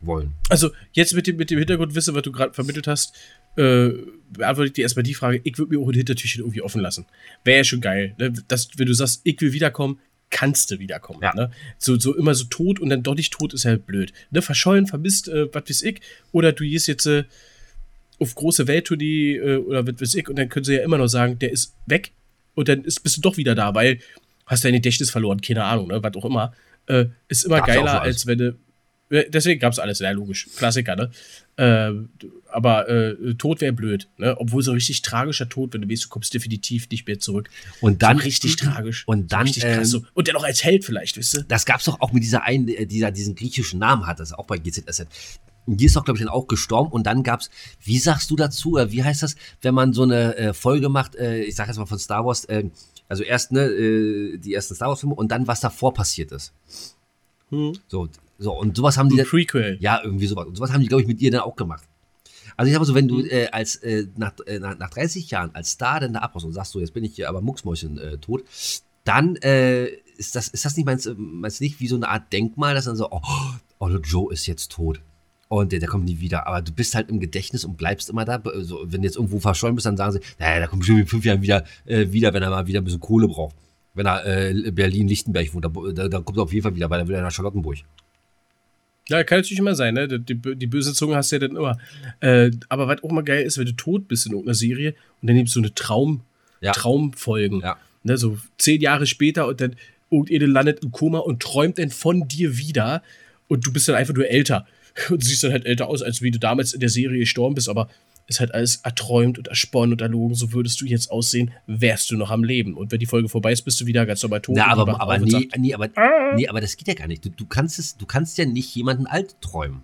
Wollen. Also, jetzt mit dem, mit dem Hintergrundwissen, was du gerade vermittelt hast, äh, beantworte ich dir erstmal die Frage, ich würde mir auch ein Hintertürchen irgendwie offen lassen. Wäre ja schon geil. Ne? Dass, wenn du sagst, ich will wiederkommen, kannst du wiederkommen. Ja. Ne? So, so immer so tot und dann doch nicht tot ist halt blöd. Ne? Verschollen, vermisst, äh, was weiß ich. Oder du gehst jetzt äh, auf große Welttournee äh, oder was weiß ich und dann können sie ja immer noch sagen, der ist weg und dann ist, bist du doch wieder da, weil hast dein Gedächtnis verloren, keine Ahnung, ne? was auch immer. Äh, ist immer Gab's geiler, als wenn du. Deswegen gab's alles, ja, logisch. Klassiker, ne? Ähm, aber äh, Tod wäre blöd, ne? Obwohl so ein richtig tragischer Tod, wenn du weißt, du kommst definitiv nicht mehr zurück. Und dann so richtig tragisch. Und dann, so richtig krass. ähm, So. Und dann auch als Held vielleicht, weißt du? Das gab's doch auch mit dieser einen, äh, dieser diesen griechischen Namen hat, das auch bei GZSZ. Und Die ist doch, glaube ich, dann auch gestorben. Und dann gab's, wie sagst du dazu, oder wie heißt das, wenn man so eine äh, Folge macht, äh, ich sage jetzt mal von Star Wars, äh, also erst ne, äh, die ersten Star Wars-Filme und dann, was davor passiert ist. Hm. So, so und sowas haben die dann, Prequel. ja, irgendwie sowas. Und sowas haben die, glaube ich, mit dir dann auch gemacht. Also ich habe so, wenn du äh, als äh, nach, äh, nach, nach 30 Jahren als Star dann da abhaust und sagst so, jetzt bin ich hier aber mucksmäuschen äh, tot, dann äh, ist das, ist das nicht, meinst, du- meinst nicht, wie so eine Art Denkmal, dass dann so, oh, oh Joe ist jetzt tot. Und der, der kommt nie wieder. Aber du bist halt im Gedächtnis und bleibst immer da. So, wenn du jetzt irgendwo verschollen bist, dann sagen sie, naja, der kommt bestimmt in fünf Jahren wieder, äh, wieder, wenn er mal wieder ein bisschen Kohle braucht. Wenn er äh, Berlin-Lichtenberg wohnt, da, da, da kommt er auf jeden Fall wieder, weil er will ja nach Charlottenburg. Ja, kann natürlich immer sein, ne? Die, die, böse Zunge hast du ja dann immer. Äh, aber was auch mal geil ist, wenn du tot bist in irgendeiner Serie und dann nimmst du eine Traum, Ja. Traumfolgen. Ja. Ne, so zehn Jahre später und dann irgendjemand landet im Koma und träumt dann von dir wieder und du bist dann einfach nur älter. Und siehst dann halt älter aus, als wie du damals in der Serie gestorben bist, aber ist halt alles erträumt und ersponnen und erlogen. So würdest du jetzt aussehen, wärst du noch am Leben. Und wenn die Folge vorbei ist, bist du wieder ganz normal tot. Na, die aber, aber, nee, sagt, nee, aber, nee, aber das geht ja gar nicht. Du, du, kannst es, du kannst ja nicht jemanden alt träumen.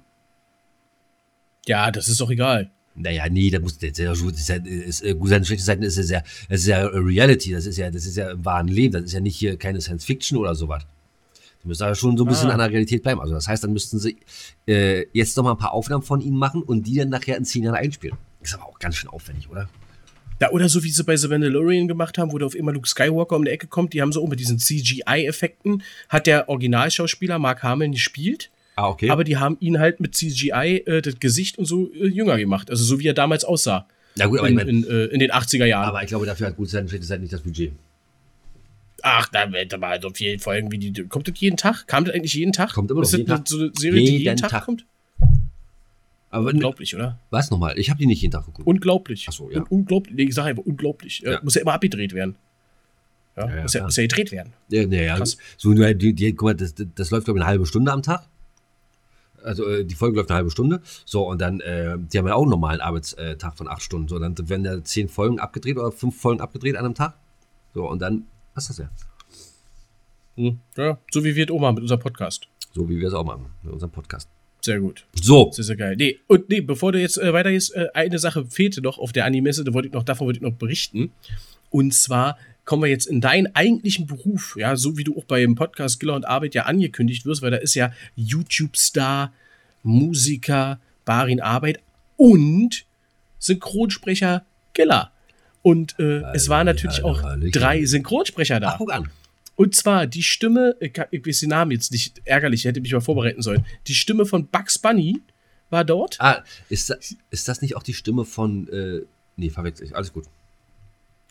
ja, das ist doch egal. Naja, nee, da muss das ist ja, das ist ja ist, äh, gut sein, schlechte Seiten ist ja, das ist ja Reality, das ist ja, das ist ja im wahren Leben, das ist ja nicht hier keine Science Fiction oder sowas. Du müsst da schon so ein bisschen Ah. an der Realität bleiben. Also das heißt, dann müssten sie äh, jetzt noch mal ein paar Aufnahmen von ihnen machen und die dann nachher in zehn Jahren einspielen. Ist aber auch ganz schön aufwendig, oder? Ja, oder so wie sie bei The Mandalorian gemacht haben, wo da auf immer Luke Skywalker um die Ecke kommt, die haben so auch mit diesen CGI-Effekten, hat der Originalschauspieler Mark Hamill gespielt, Ah, okay. aber die haben ihn halt mit CGI äh, das Gesicht und so äh, jünger gemacht. Also so wie er damals aussah. Na gut, aber ich in, meine, in, äh, in den 80er Jahren. aber ich glaube, dafür hat gut sein, schlechte Seiten nicht das Budget. Ach, da wird aber so viele Folgen wie die. Kommt das jeden Tag? Kam das eigentlich jeden Tag? Kommt immer noch Ist das jeden eine- Tag. so eine Serie, die jeden Jeden Tag, Tag. kommt? Aber Unglaublich, oder? was nochmal? Ich habe die nicht jeden Tag geguckt. Unglaublich. Ach so, ja. Un unglaublich. Nee, ich sage einfach unglaublich. Ja. Muss ja immer abgedreht werden. Ja, Ja, ja, muss, ja, muss ja gedreht werden. Ja, naja, Krass. so die, die, guck mal, das, das läuft glaube ich eine halbe Stunde am Tag. Also äh, die Folge läuft eine halbe Stunde. So, und dann, äh, die haben ja auch einen normalen Arbeitstag von acht Stunden. So, dann werden ja zehn Folgen abgedreht oder fünf Folgen abgedreht an einem Tag. So, und dann, was ist das ja? Hm. Ja, so wie wir es Oma mit unserem Podcast. So wie wir es auch machen, mit unserem Podcast. Sehr gut. So, ist ja geil. Nee, und nee, bevor du jetzt äh, weitergehst, äh, eine Sache fehlte noch auf der Animesse, da wollte ich noch, davon wollte ich noch berichten. Und zwar kommen wir jetzt in deinen eigentlichen Beruf, ja, so wie du auch beim Podcast Giller und Arbeit ja angekündigt wirst, weil da ist ja YouTube-Star, Musiker, Barin Arbeit und Synchronsprecher Giller. Und äh, es waren natürlich auch drei Synchronsprecher da. ach, guck an. Und zwar die Stimme, ich, kann- ich weiß den Namen jetzt nicht, ärgerlich, ich hätte mich mal vorbereiten sollen. Die Stimme von Bugs Bunny war dort. Ah, ist, das- ist das nicht auch die Stimme von, äh, nee, verwechsel ich, alles gut.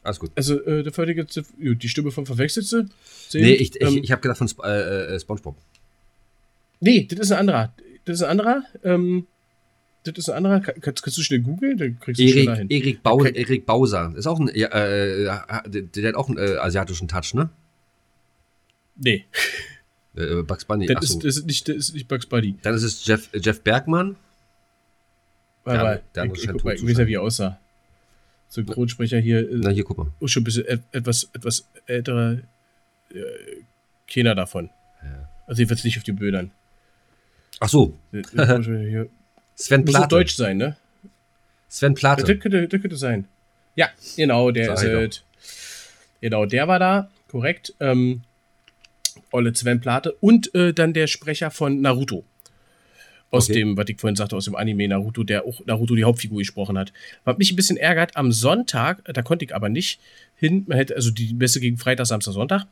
Alles gut. Also, äh, der völlige, die Stimme von Verwechselte. Nee, ich, ich, ähm, ich habe gedacht von Sp äh, äh, Spongebob. nee, das ist ein anderer. Das ist ein anderer. Ähm, das ist ein anderer. Kann- Kannst, kannst du schnell googeln? Dann kriegst du es schneller Erik, hin. Erik, Bau, Okay. Erik Bauser. Ist auch ein, ja, äh, der, hat auch einen äh, asiatischen Touch, ne? Nee, Äh, Bugs Bunny. das, ist, das, ist nicht, das ist nicht Bugs Bunny. Dann ist es Jeff, Jeff Bergmann. Warte Der- mal, der ich, muss ich guck mal, ich weiß ja, wie er aussah. Synchronsprecher hier, Na, äh, hier, guck mal. oh, schon ein bisschen et- etwas, etwas älterer. Äh, keiner davon. Ja. Also, jedenfalls nicht auf die Bildern. Ach so. Äh. Sven Muss Plate. Deutsch sein, ne? Sven Das Plate. könnte, das könnte sein. Ja, genau, der Sag ist. Genau, der war da, korrekt. Ähm, Olle Sven Plate und äh, dann der Sprecher von Naruto. Aus Okay. dem, was ich vorhin sagte, aus dem Anime Naruto, der auch Naruto die Hauptfigur gesprochen hat. Was mich ein bisschen ärgert, am Sonntag, da konnte ich aber nicht hin, man hätte, also die Messe gegen Freitag, Samstag, Sonntag.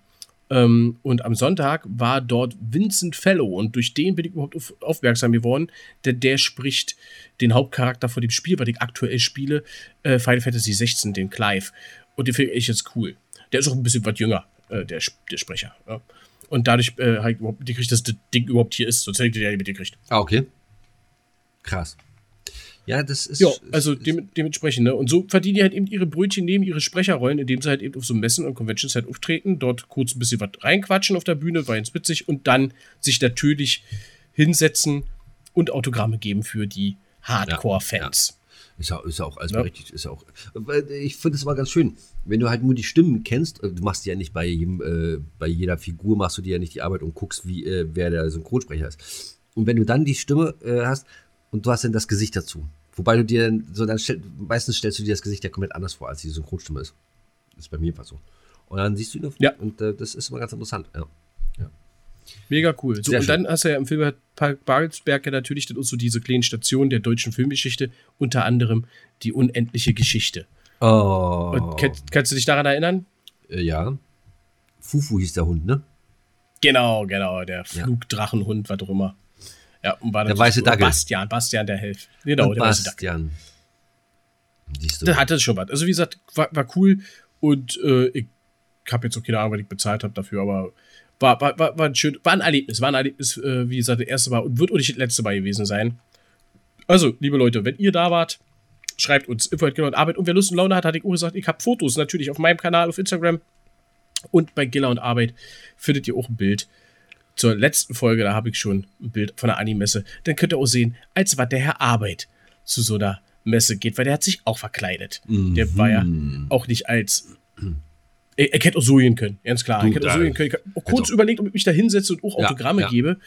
Ähm, und am Sonntag war dort Vincent Fellow und durch den bin ich überhaupt auf, aufmerksam geworden, denn der spricht den Hauptcharakter von dem Spiel, was ich aktuell spiele, äh, Final Fantasy 16, den Clive. Und den finde ich jetzt cool. Der ist auch ein bisschen was jünger, äh, der, der Sprecher. Ja. Und dadurch äh, ich überhaupt mitgekriegt, dass das Ding überhaupt hier ist, sonst hätte ich ja mitgekriegt. Ah, okay. Krass. Ja, das ist. Ja, also ist, dem, dementsprechend, ne? Und so verdienen die halt eben ihre Brötchen neben ihre Sprecherrollen, indem sie halt eben auf so Messen und Conventions halt auftreten, dort kurz ein bisschen was reinquatschen auf der Bühne, war ganz witzig, und dann sich natürlich hinsetzen und Autogramme geben für die Hardcore-Fans. Ist ja, ist ja auch alles Ja. berechtigt. Ist ja auch, ich finde es immer ganz schön, wenn du halt nur die Stimmen kennst, äh, du machst ja nicht bei jedem, äh, bei jeder Figur machst du dir ja nicht die Arbeit und guckst, wie, äh, wer der Synchronsprecher ist. Und wenn du dann die Stimme äh, hast und du hast dann das Gesicht dazu. Wobei du dir dann, so dann stell, meistens stellst du dir das Gesicht ja komplett anders vor, als die Synchronstimme ist. Das ist bei mir einfach so. Und dann siehst du ihn auf, Ja. und äh, das ist immer ganz interessant. Ja. Mega cool. So, und schön. dann hast du ja im Film Park Babelsberg ja natürlich dann auch so diese kleinen Stationen der deutschen Filmgeschichte, unter anderem die unendliche Geschichte. Oh. Und kenn, kannst du dich daran erinnern? äh, ja. Fufu hieß der Hund, ne? Genau, genau, der Flugdrachenhund, was auch immer. Ja, und war Der weiße Dackel. Bastian, Bastian der Helf. Genau, und der weiße Dackel. Bastian. Siehst du. Da hatte schon was. Also wie gesagt, war, war cool und äh, ich habe jetzt auch keine Ahnung, was ich bezahlt habe dafür, aber war, war, war, war ein schön, war ein Erlebnis, war ein Erlebnis, äh, wie gesagt, das erste Mal und wird auch nicht das letzte Mal gewesen sein. Also, liebe Leute, wenn ihr da wart, schreibt uns Info genau und Arbeit. Und wer Lust und Laune hat, hatte ich auch gesagt, ich habe Fotos natürlich auf meinem Kanal auf Instagram und bei Giller und Arbeit findet ihr auch ein Bild. Zur letzten Folge, da habe ich schon ein Bild von der Animesse. Dann könnt ihr auch sehen, als was der Herr Arbeit zu so einer Messe geht, weil der hat sich auch verkleidet. Der war ja auch nicht als. Er, er hätte auch so gehen können, ganz klar. Du, er hätte auch so gehen können. Ich habe kurz überlegt, ob ich mich da hinsetze und auch Ja, Autogramme ja. gebe.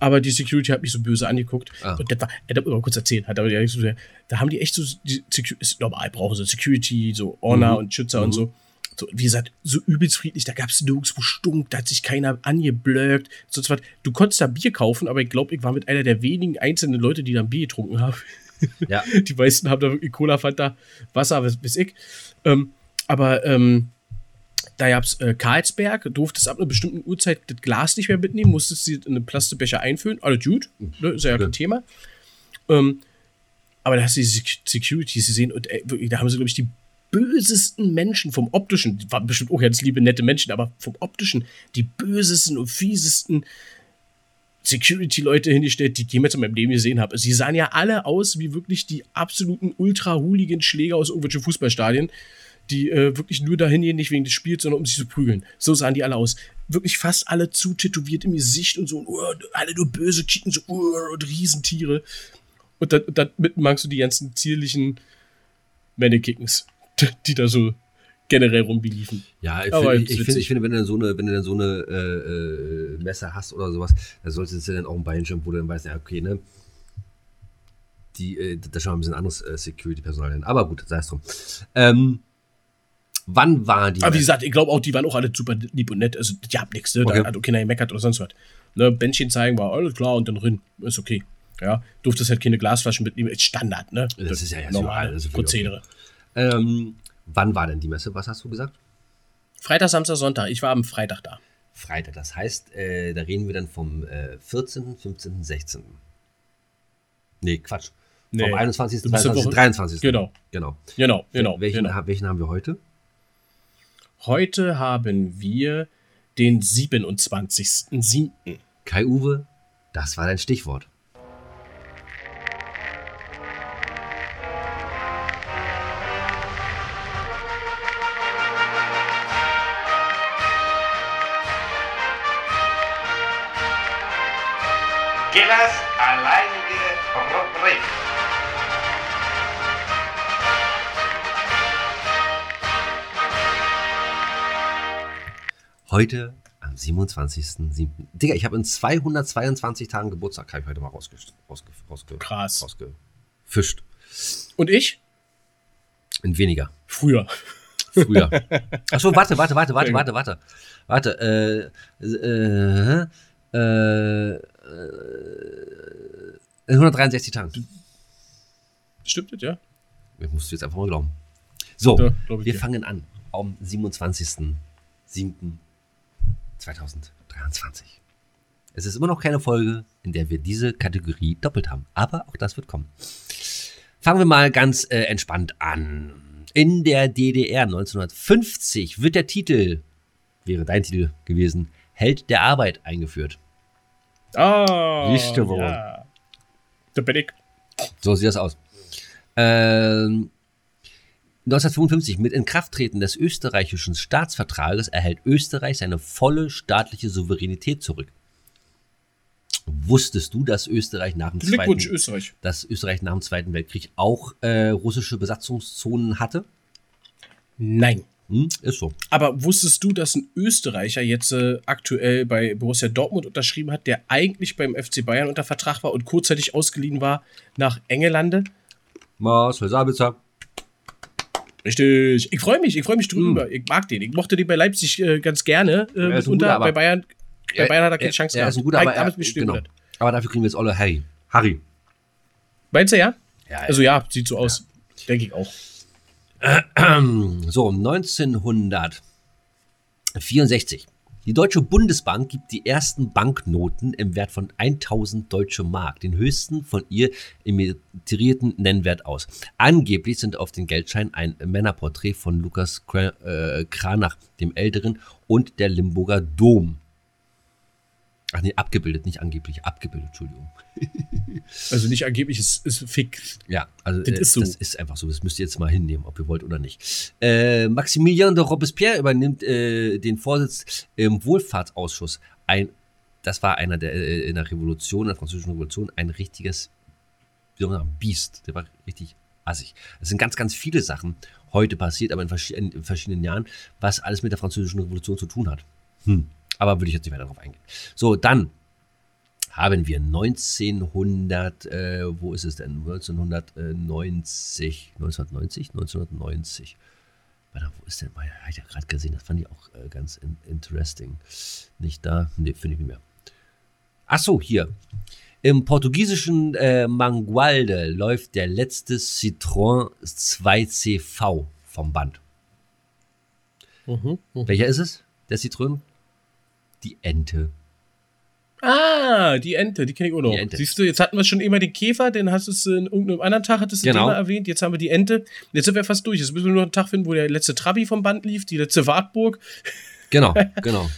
Aber die Security hat mich so böse angeguckt. Ah. Und das war, er hat mal kurz erzählt, hat aber ja nicht so sehr, da haben die echt so, die Secu- ist normal, brauchen sie Security, so Honor Mhm. und Schützer und so. so. Wie gesagt, so übelst friedlich, da gab es nirgendwo Stunk, da hat sich keiner angeblöckt. Sonst was. Du konntest da Bier kaufen, aber ich glaube, ich war mit einer der wenigen einzelnen Leute, die da ein Bier getrunken haben. Ja. Die meisten haben da wirklich Cola, Fanta, Wasser, was weiß ich. Ähm, aber ähm, da gab's äh, Karlsberg, durftest ab einer bestimmten Uhrzeit das Glas nicht mehr mitnehmen, musstest sie in einen Plastikbecher einfüllen. Alles gut, ne, ist ja kein Thema. Ähm, aber da hast du die Sec- Securities gesehen und ey, da haben sie, glaube ich, die bösesten Menschen vom optischen, die waren bestimmt auch ganz liebe, nette Menschen, aber vom optischen, die bösesten und fiesesten Security-Leute hingestellt, die ich jemals in meinem Leben gesehen habe. Sie sahen ja alle aus wie wirklich die absoluten Ultra-Hooligan-Schläger aus irgendwelchen Fußballstadien, die äh, wirklich nur dahin gehen, nicht wegen des Spiels, sondern um sich zu prügeln. So sahen die alle aus. Wirklich fast alle zutätowiert im Gesicht und so, und, uh, alle nur böse Chicken, so, uh, und Riesentiere. Und dann, und dann magst du die ganzen zierlichen Mannequins, die da so generell rumliefen. Ja, ich, find, ist ich, finde, ich finde, wenn du dann so eine, wenn du dann so eine äh, äh, Messer hast oder sowas, dann solltest du dann auch ein Beinschirm, wo du dann weißt, ja, okay, ne? Die, äh, das ist schon ein bisschen anderes äh, Security-Personal. hin. Aber gut, sei es drum. Ähm, wann war die? Aber wie gesagt, ich glaube auch, die waren auch alle super lieb und nett. Also, die haben nichts, ne? Okay. Da hat auch keiner gemeckert oder sonst was. Ne? Bändchen zeigen war alles klar und dann drin. Ist okay. Ja, durftest halt keine Glasflaschen mitnehmen. Ist Standard, ne? Das ist ja überall, das ist völlig Prozedere. ähm, wann war denn die Messe? Was hast du gesagt? Freitag, Samstag, Sonntag. Ich war am Freitag da. Freitag. Das heißt, äh, da reden wir dann vom äh, 14., 15., 16. Nee, Quatsch. Nee. Vom 21., Du bist ja 22., Woche- 23. Genau. Genau. Genau, genau. welchen, genau. welchen haben wir heute? Heute haben wir den 27.07. Kai-Uwe, das war dein Stichwort. Heute Am 27.07. Digga, ich habe in 222 Tagen Geburtstag, habe ich heute mal rausge rausge rausge Krass. rausgefischt. Und ich? In weniger. Früher. Früher. Achso, warte, warte, warte, warte, warte, warte. Warte, äh, äh, äh, in 163 Tagen. Stimmt das, ja? Ich muss jetzt einfach mal glauben. So, Ja, wir dir. fangen an am 27.07.2023. Es ist immer noch keine Folge, in der wir diese Kategorie doppelt haben, aber auch das wird kommen. Fangen wir mal ganz äh, entspannt an. In der DDR 1950 wird der Titel, wäre dein Titel gewesen, Held der Arbeit eingeführt. Ah. Wohl. Ja. Da bin ich. So sieht das aus. Ähm, 1955 mit Inkrafttreten des österreichischen Staatsvertrages erhält Österreich seine volle staatliche Souveränität zurück. Wusstest du, dass Österreich nach dem, zweiten, Österreich. dass Österreich nach dem Zweiten Weltkrieg auch äh, russische Besatzungszonen hatte? Nein. Hm, ist so. Aber wusstest du, dass ein Österreicher jetzt äh, aktuell bei Borussia Dortmund unterschrieben hat, der eigentlich beim FC Bayern unter Vertrag war und kurzzeitig ausgeliehen war nach Engelande? Marcel Sabitzer. Richtig. Ich freue mich, ich freue mich drüber. Ich mag den. Ich mochte den bei Leipzig äh, ganz gerne. Äh, ein mitunter. guter, bei Bayern, bei Er- Bayern hat er keine Chance Er ist ein guter, aber er, genau. Aber dafür kriegen wir jetzt alle Harry. Harry. Meinst du ja? Ja, Also ja, sieht so aus. Denke ich auch. So, 1964. Die Deutsche Bundesbank gibt die ersten Banknoten im Wert von 1000 Deutsche Mark, den höchsten von ihr emittierten Nennwert aus. Angeblich sind auf den Geldschein ein Männerporträt von Lukas äh, Kranach, dem Älteren, und der Limburger Dom. Ach nee, abgebildet, nicht angeblich, abgebildet, Entschuldigung. Also nicht angeblich, es ist fix. Ja, also Das äh, ist so. das ist einfach so. Das müsst ihr jetzt mal hinnehmen, ob ihr wollt oder nicht. Äh, Maximilien de Robespierre übernimmt äh, den Vorsitz im Wohlfahrtsausschuss. Ein, das war einer der äh, in der Revolution, in der französischen Revolution, ein richtiges wie soll man sagen, Biest. Der war richtig assig. Es sind ganz, ganz viele Sachen heute passiert, aber in, in, in verschiedenen Jahren, was alles mit der französischen Revolution zu tun hat. Hm. Aber würde ich jetzt nicht weiter darauf eingehen. So, dann haben wir 1900, äh, wo ist es denn? 1990, 1990, 1990. Warte, wo ist denn? Habe ich ja gerade gesehen, das fand ich auch äh, ganz in, interesting. Nicht da? Ne, finde ich nicht mehr. Ach so, hier. Im portugiesischen äh, Mangualde läuft der letzte Citroën 2CV vom Band. Mhm. Welcher ist es? Der Citroën? Die Ente. Ah, die Ente, die kenne ich auch noch. Siehst du, jetzt hatten wir schon immer den Käfer, den hast du es in irgendeinem anderen Tag, hattest du Genau. mal erwähnt. Jetzt haben wir die Ente. Jetzt sind wir fast durch. Jetzt müssen wir nur einen Tag finden, wo der letzte Trabi vom Band lief, die letzte Wartburg. Genau, genau.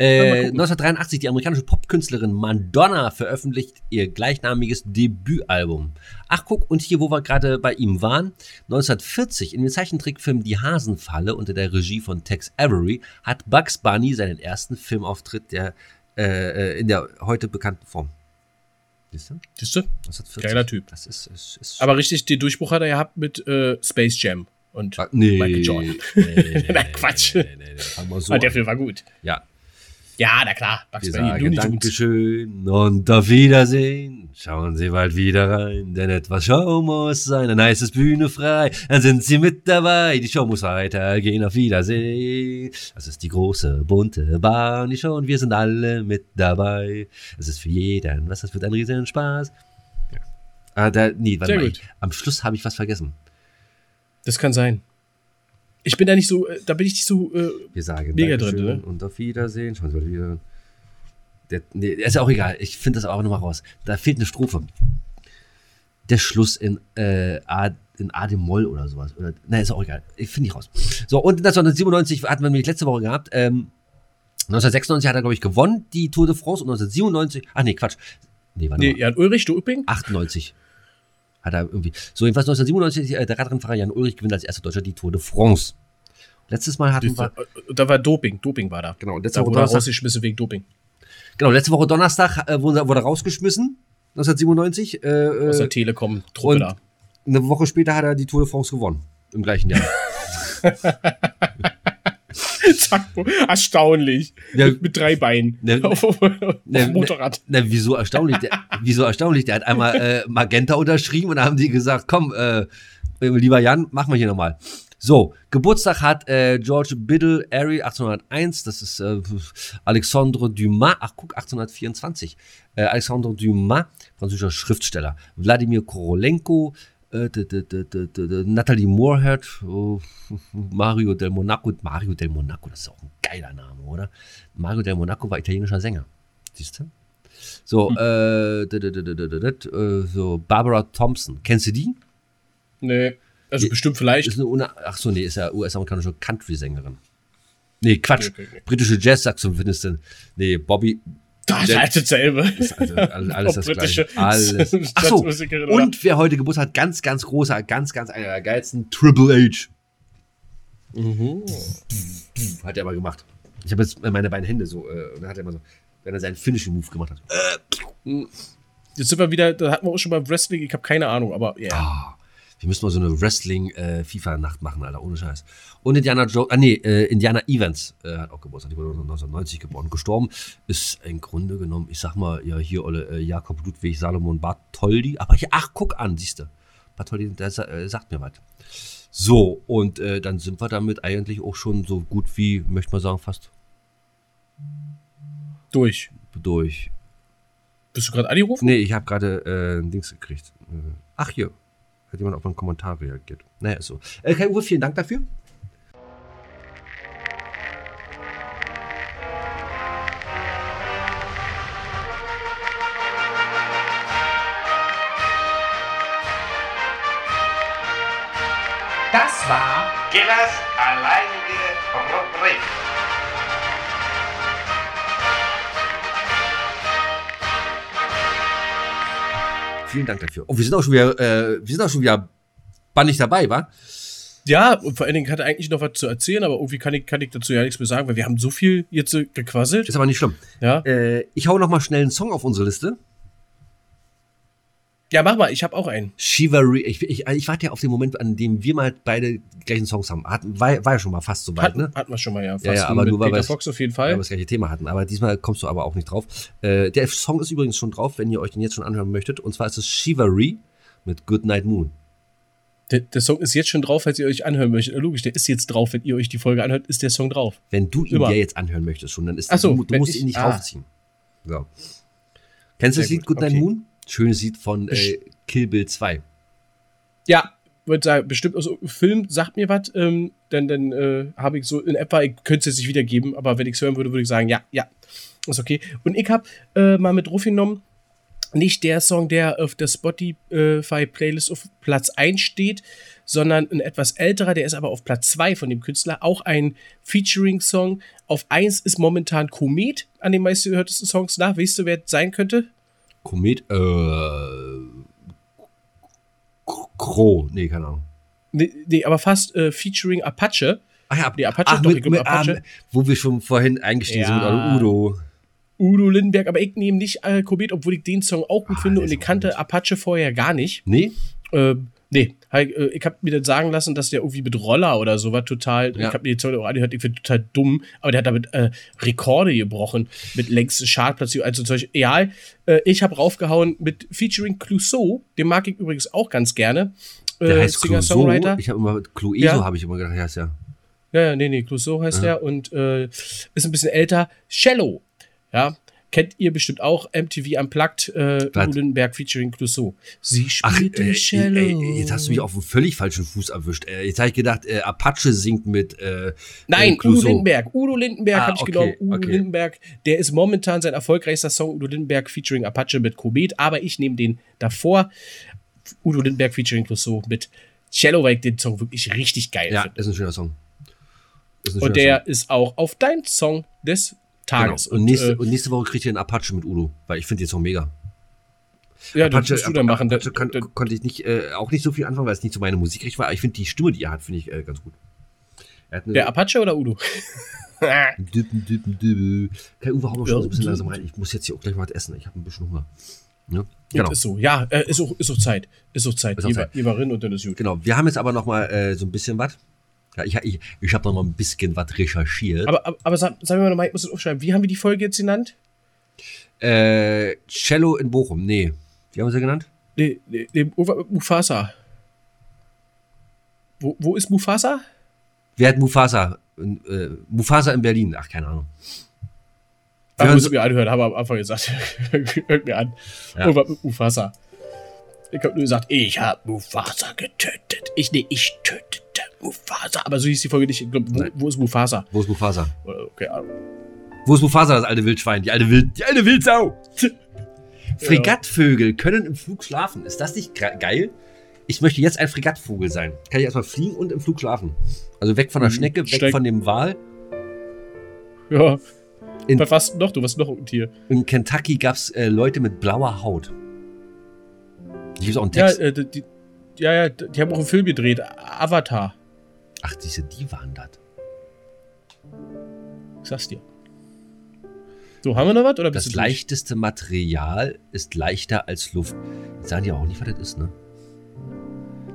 Äh, gucken. 1983, die amerikanische Popkünstlerin Madonna veröffentlicht ihr gleichnamiges Debütalbum. Ach, guck, und hier, wo wir gerade bei ihm waren, 1940 in dem Zeichentrickfilm Die Hasenfalle unter der Regie von Tex Avery hat Bugs Bunny seinen ersten Filmauftritt der, äh, äh, in der heute bekannten Form. Siehst du? Siehst du? 1940. Geiler Typ. Das ist, ist, ist Aber richtig, den Durchbruch hat er gehabt mit äh, Space Jam. Und Ah, nee, Michael Jordan. Nee, nee, nee, Quatsch. Nee, nee, nee, so ah, der. Film war gut. Ja, Ja, na klar. Bugs Wir Bunny, sagen. Dankeschön und auf Wiedersehen. Schauen Sie bald wieder rein, denn etwas Show muss sein. Dann heißt es Bühne frei, dann sind Sie mit dabei. Die Show muss weitergehen. Auf Wiedersehen. Das ist die große, bunte Bahn, die Show und wir sind alle mit dabei. Es ist für jeden, was das wird ein riesen Spaß. Ja. Ah, da, nee, warte Sehr mal. gut. Am Schluss habe ich was vergessen. Das kann sein. Ich bin da nicht so, äh, da bin ich nicht so, äh, Wir sagen Mega Dankeschön drin, ne? und auf Wiedersehen. Schauen Sie mal wieder. Der, nee, ist ja auch egal. Ich finde das auch nochmal raus. Da fehlt eine Strophe. Der Schluss in, äh, A, in A dem Moll oder sowas. Oder, nein, ist auch egal. Ich finde die raus. So, und 1997 hatten wir nämlich letzte Woche gehabt. Ähm, 1996 hat er, glaube ich, gewonnen, die Tour de France. Und 1997, ach nee, Quatsch. Nee, warte nee. Jan Ulrich, du Üpping? 98 hat er irgendwie. So, jedenfalls 1997, äh, der Radrennfahrer Jan Ulrich gewinnt als erster Deutscher die Tour de France. Letztes Mal hatten wir. äh, Da war Doping, Doping war da. Genau, letzte Da Woche wurde er Donnerstag, rausgeschmissen wegen Doping. genau, letzte Woche Donnerstag äh, wurde, er- wurde rausgeschmissen, 1997. Äh, Aus der äh, Telekom-Truppe da. eine Woche später hat er die Tour de France gewonnen. Im gleichen Jahr. Sackboy. Erstaunlich. Ja. Mit, mit drei Beinen. Ne- auf, auf, auf ne- dem Motorrad. Na, wieso erstaunlich? Der, wieso erstaunlich? Der hat einmal äh, Magenta unterschrieben und da haben die gesagt, komm, äh, lieber Jan, machen wir hier nochmal. So, Geburtstag hat äh, George Biddle Airy 1801, das ist äh, Alexandre Dumas, ach guck, 1824. Äh, Alexandre Dumas, französischer Schriftsteller. Wladimir Korolenko, äh, Natalie Moorhead, oh, Mario del Monaco. Mario del Monaco, das ist auch ein geiler Name, oder? Mario del Monaco war italienischer Sänger. Siehst du? So, äh, äh, so Barbara Thompson. Kennst du die? Nee. Also bestimmt vielleicht. Ist eine, ach so, nee, ist ja US-amerikanische Country-Sängerin. Nee, Quatsch. Nee, nee, nee. Britische Jazz-Saxophonistin. Nee, Bobby. Das ist halt dasselbe. Ist also alles, das Britische Gleiche. Alles. Ach so. Und wer heute Geburtstag hat, ganz, ganz großer, ganz, ganz einer der geilsten, Triple H. Mhm. Hat er aber gemacht. Ich habe jetzt meine beiden Hände so, äh, und dann hat er immer so, wenn er seinen Finishing Move gemacht hat. Jetzt sind wir wieder, da hatten wir auch schon beim Wrestling, ich habe keine Ahnung, aber ja. Ah, wir müssen mal so eine Wrestling-FIFA-Nacht machen, Alter, ohne Scheiß. Und Indiana Jones, ah nee, äh, Indiana Evans äh, hat auch Geburtstag, die wurde 1990 geboren. Gestorben ist im Grunde genommen, ich sag mal, ja, hier Olle, äh, Jakob Ludwig Salomon Bartholdy. Aber hier, ach, guck an, siehst du. Bartholdy, der äh, sagt mir was. So, und äh, dann sind wir damit eigentlich auch schon so gut wie, möchte man sagen, fast Durch. durch. Bist du gerade angerufen? Nee, ich habe gerade äh, ein Dings gekriegt. Äh, ach, hier. Hat jemand auf einen Kommentar reagiert. Naja, ist so. Äh, Kai Uwe, vielen Dank dafür. Das war Gillers alleinige Rubrik. Vielen Dank dafür. Oh, wir sind auch schon wieder, äh, wir sind auch schon wieder bannig dabei, wa? Ja, und vor allen Dingen hatte eigentlich noch was zu erzählen, aber irgendwie kann ich, kann ich dazu ja nichts mehr sagen, weil wir haben so viel jetzt äh, gequasselt. Ist aber nicht schlimm. Ja, Äh, ich hau noch mal schnell einen Song auf unsere Liste. Ja mach mal, ich habe auch einen. Chivalry. Ich, ich, ich warte ja auf den Moment, an dem wir mal beide gleichen Songs haben. Hatten, war, war ja schon mal fast so weit, Hatten, ne? hatten wir schon mal, ja. Ja, ja, aber mit nur weil Peter wir- Fox auf jeden Weil wir Fall. das gleiche Thema hatten. Aber diesmal kommst du aber auch nicht drauf. Äh, der Song ist übrigens schon drauf, wenn ihr euch den jetzt schon anhören möchtet. Und zwar ist es Chivalry mit Goodnight Moon. Der, der Song ist jetzt schon drauf, falls ihr euch anhören möchtet. Äh, Logisch, der ist jetzt drauf, wenn ihr euch die Folge anhört, ist der Song drauf. Wenn du ihn Immer. dir jetzt anhören möchtest schon, dann ist Ach so, du, du musst ich- ihn nicht ah. raufziehen. So. Kennst du das Lied gut, Goodnight okay. Moon? Schönes Lied von äh, Kill Bill 2. Ja, würde sagen, bestimmt aus dem Film sagt mir was, ähm, dann, dann äh, habe ich so in etwa, ich könnte es jetzt nicht wiedergeben, aber wenn ich es hören würde, würde ich sagen, ja, ja, ist okay. Und ich habe äh, mal mit draufgenommen, nicht der Song, der auf der Spotify-Playlist auf Platz 1 steht, sondern ein etwas älterer, der ist aber auf Platz 2 von dem Künstler, auch ein Featuring-Song. Auf 1 ist momentan Komet an den meisten gehörtesten Songs nach. Weißt du, wer es sein könnte? Komet, äh. Kro, nee, keine Ahnung. Nee, nee aber fast äh, Featuring Apache. Ach ja, Nee, Apache, doch, ich glaub, Apache. ah, wo wir schon vorhin eingestiegen sind mit Ja. Udo. Udo. Lindenberg, aber ich nehme nicht äh, Komet, obwohl ich den Song auch gut Ah, finde und ich kannte gut. Apache vorher gar nicht. Nee? Ähm, nee, halt, äh, ich habe mir dann sagen lassen, dass der irgendwie mit Roller oder so war total. Ja. Ich habe mir die Zeuge auch angehört, ich finde total dumm, aber der hat damit äh, Rekorde gebrochen mit längsten Chartplatzierung. Also zum Beispiel, egal, äh, ich habe raufgehauen mit Featuring Clouseau, den mag ich übrigens auch ganz gerne. Der Äh, heißt. Singer-Songwriter. Ich habe immer, Clueso Ja. habe ich immer gedacht, ja, ist ja. Ja, ja, nee, nee, Clouseau heißt der und äh, ist ein bisschen älter. Shallow, ja, kennt ihr bestimmt auch. MTV Unplugged, äh, Was? Udo Lindenberg featuring Clouseau. Sie Ach, spielt äh, äh, Shallow. ey, jetzt hast du mich auf einen völlig falschen Fuß erwischt. Äh, jetzt habe ich gedacht, äh, Apache singt mit äh, Nein, äh. Udo Lindenberg. Udo Lindenberg Ah, habe ich okay, genommen. Udo okay. Lindenberg, der ist momentan sein erfolgreichster Song. Udo Lindenberg featuring Apache mit Komet. Aber ich nehme den davor. Udo Lindenberg featuring Clouseau mit Shallow, weil ich den Song wirklich richtig geil Ja, finde. ist ein schöner Song. Ein Und schöner der ist auch auf dein Song des Song. Tages. Genau. Und, nächste, äh, und nächste Woche kriegt ihr einen Apache mit Udo, weil ich finde den Song mega. ja, das musst du dann machen. Apache Das- kann, das- konnte ich nicht, äh, auch nicht so viel anfangen, weil es nicht so meine Musikrichtung war. Aber ich finde die Stimme, die er hat, finde ich äh, ganz gut. Er Der Apache oder Udo? Düppen, düppen, düppen. Kai Uwe, hau mal schon Ja, so ein bisschen langsam rein. Ich muss jetzt hier auch gleich mal was essen. Ich habe ein bisschen Hunger. Ja? Genau. Genau. Ist so, ja, äh, ist auch, ist auch Zeit. Ist auch Zeit. Ist auch Zeit. rein und dann ist gut. Genau. Wir haben jetzt aber noch mal äh, so ein bisschen was. Ja, ich ich, ich habe noch mal ein bisschen was recherchiert. Aber, aber, aber sag, sagen wir mal, ich muss das aufschreiben. Wie haben wir die Folge jetzt genannt? äh, Cello in Bochum. Nee. Wie haben wir sie genannt? Nee, nee, nee, Mufasa. Wo, wo ist Mufasa? Wer hat Mufasa? Äh, Mufasa in Berlin. Ach, keine Ahnung. Da Wir ich mir anhören, haben wir am Anfang gesagt. Hört mir an. Ja. Irgendwas mit Mufasa. Ich hab nur gesagt, Ich hab Mufasa getötet. Ich, nee, ich tötete Mufasa. aber so hieß die Folge nicht. Ich glaub, wo, wo ist Mufasa? Wo ist Mufasa? Okay, Ahnung. Wo ist Mufasa, das alte Wildschwein? Die alte Wild, die alte Wildsau. Fregattvögel können im Flug schlafen. Ist das nicht geil? Ich möchte jetzt ein Fregattvogel sein. Kann ich erstmal fliegen und im Flug schlafen. Also weg von der Mhm. Schnecke, weg Steig- von dem Wal. Ja. In- Was warst du noch? Du warst noch ein Tier. In Kentucky gab es äh, Leute mit blauer Haut. Hier gibt auch einen Ja, Text. äh, die, ja, ja, die haben auch einen Film gedreht. Avatar. Ach, diese, die waren das. Ich sag's dir. So, haben wir noch was? Oder bist Das du durch? leichteste Material ist leichter als Luft. Jetzt sagen die auch nicht, was das ist, ne?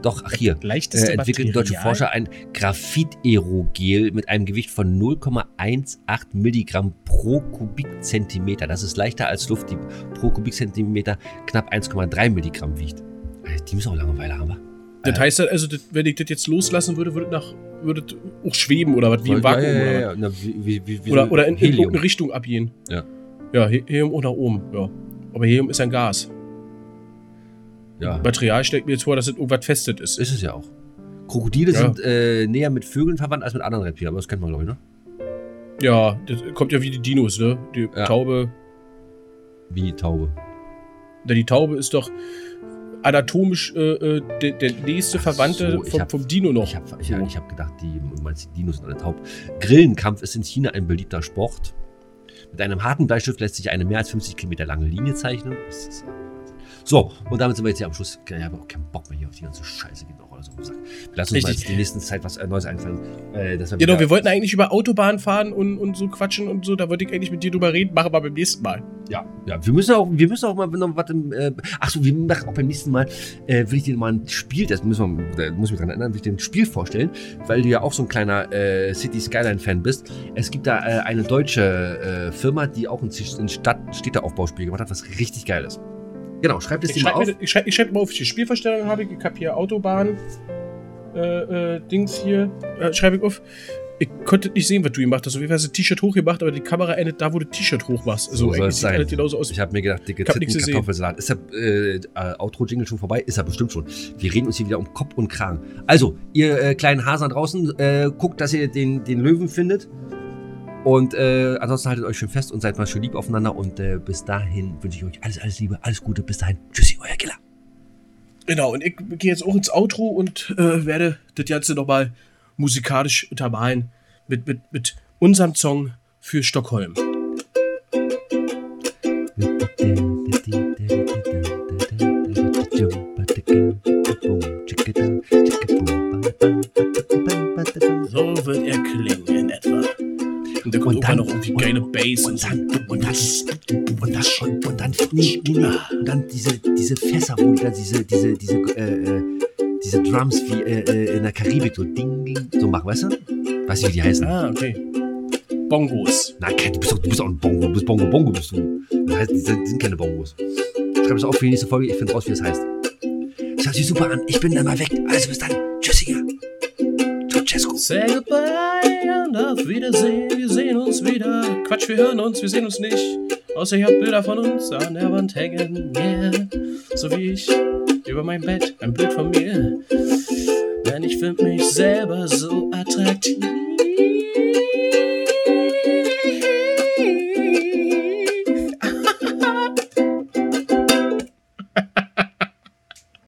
Doch, ach hier. Leichteste Äh, entwickelten deutsche Material? Forscher ein Graphit-Aerogel mit einem Gewicht von 0,18 Milligramm pro Kubikzentimeter. Das ist leichter als Luft, die pro Kubikzentimeter knapp 1,3 Milligramm wiegt. Die müssen auch Langeweile haben, wa? Das heißt also, das, wenn ich das jetzt loslassen würde, würde nach, würde auch schweben oder was, wie im Vakuum ja, ja, oder ja, ja. Na, wie, wie, wie, Oder, oder in, irgendeine Richtung abgehen. Ja. Ja, He- Helium oder oben, ja. Aber Helium ist ein Gas. Ja, Material stellt mir jetzt vor, dass es irgendwas festet ist. ist es ja auch. Krokodile Ja. sind äh, näher mit Vögeln verwandt als mit anderen Reptilien, aber das kennt man, glaube ich, ne? Ja, das kommt ja wie die Dinos, ne? Die Ja. Taube. Wie die Taube. Denn die Taube ist doch anatomisch äh, äh, der, der nächste Ach Verwandte so, vom, hab- vom Dino noch. Ich habe ich, ich hab gedacht, die, meinst, die Dinos sind alle taub. Grillenkampf ist in China ein beliebter Sport. Mit einem harten Bleistift lässt sich eine mehr als 50 Kilometer lange Linie zeichnen. Das ist ja. So, und damit sind wir jetzt hier am Schluss. Ich habe auch keinen Bock mehr hier auf die ganze Scheiße. Geht noch alles auf den Sack. Wir lassen uns mal Richtig. jetzt die nächsten Zeit was äh, Neues einfallen. Äh, wir Genau, wir wollten eigentlich über Autobahn fahren und, und so quatschen und so. Da wollte ich eigentlich mit dir drüber reden, machen wir beim nächsten Mal. Ja, ja, wir müssen auch, wir müssen auch mal noch was im, äh, ach so, wir machen auch beim nächsten Mal, äh, will ich dir mal ein Spiel, das müssen wir, da muss ich mich dran erinnern, will ich dir ein Spiel vorstellen, weil du ja auch so ein kleiner äh, City Skyline Fan bist. Es gibt da äh, eine deutsche äh, Firma, die auch ein, ein Stadt Städteaufbauspiel gemacht hat, was richtig geil ist. Genau, schreib das Ich dir mal schreibe auf. mir, ich schreib, ich schreib mal auf die Spielverstellung habe ich. Ich habe hier Autobahn. Äh, äh, Dings hier. Äh, schreibe ich auf. Ich konnte nicht sehen, was du gemacht hast. Auf jeden Fall hast du das T-Shirt hochgemacht, aber die Kamera endet da, wo du das T-Shirt hoch machst. Also So soll es sieht sein. genauso aus. Ich habe mir gedacht, dicke Titten. Kartoffelsalat. Ist der äh, äh, Outro-Jingle schon vorbei? Ist er bestimmt schon. Wir reden uns hier wieder um Kopf und Kragen. Also, ihr äh, kleinen Hasen draußen, guckt, dass ihr den, den Löwen findet. Und äh, ansonsten haltet euch schön fest und seid mal schön lieb aufeinander. Und äh, bis dahin wünsche ich euch alles, alles Liebe, alles Gute. Bis dahin. Tschüssi, euer Killer. Genau, und ich gehe jetzt auch ins Outro und äh, werde das Ganze nochmal musikalisch untermalen mit, mit, mit unserem Song für Stockholm. Und da kommt Und auch dann- noch irgendwie geile Bass Und dann, und dann, und dann, und, und dann, nee, nee, nee. und dann diese, diese Fässer, wo da diese, diese, diese, äh, äh, diese Drums wie äh, äh, in der Karibik so ding, ding, so machen, weißt du? Weiß nicht, wie die heißen. Ah, okay. Bongos. Na, du bist, doch, du bist auch ein Bongo, du bist Bongo, Bongo bist du. Das heißt, die sind, keine Bongos. Schreib es auf für die nächste Folge, ich finde raus, wie es heißt. Das hört sich super an, ich bin dann mal weg. Also bis dann, tschüssiger. Ceausescu. Say goodbye und auf Wiedersehen. Wir sehen uns wieder. Quatsch, wir hören uns, wir sehen uns nicht. Außer ihr habt Bilder von uns an der Wand hängen. Yeah. So wie ich über mein Bett ein Bild von mir. Denn ich find mich selber so attraktiv.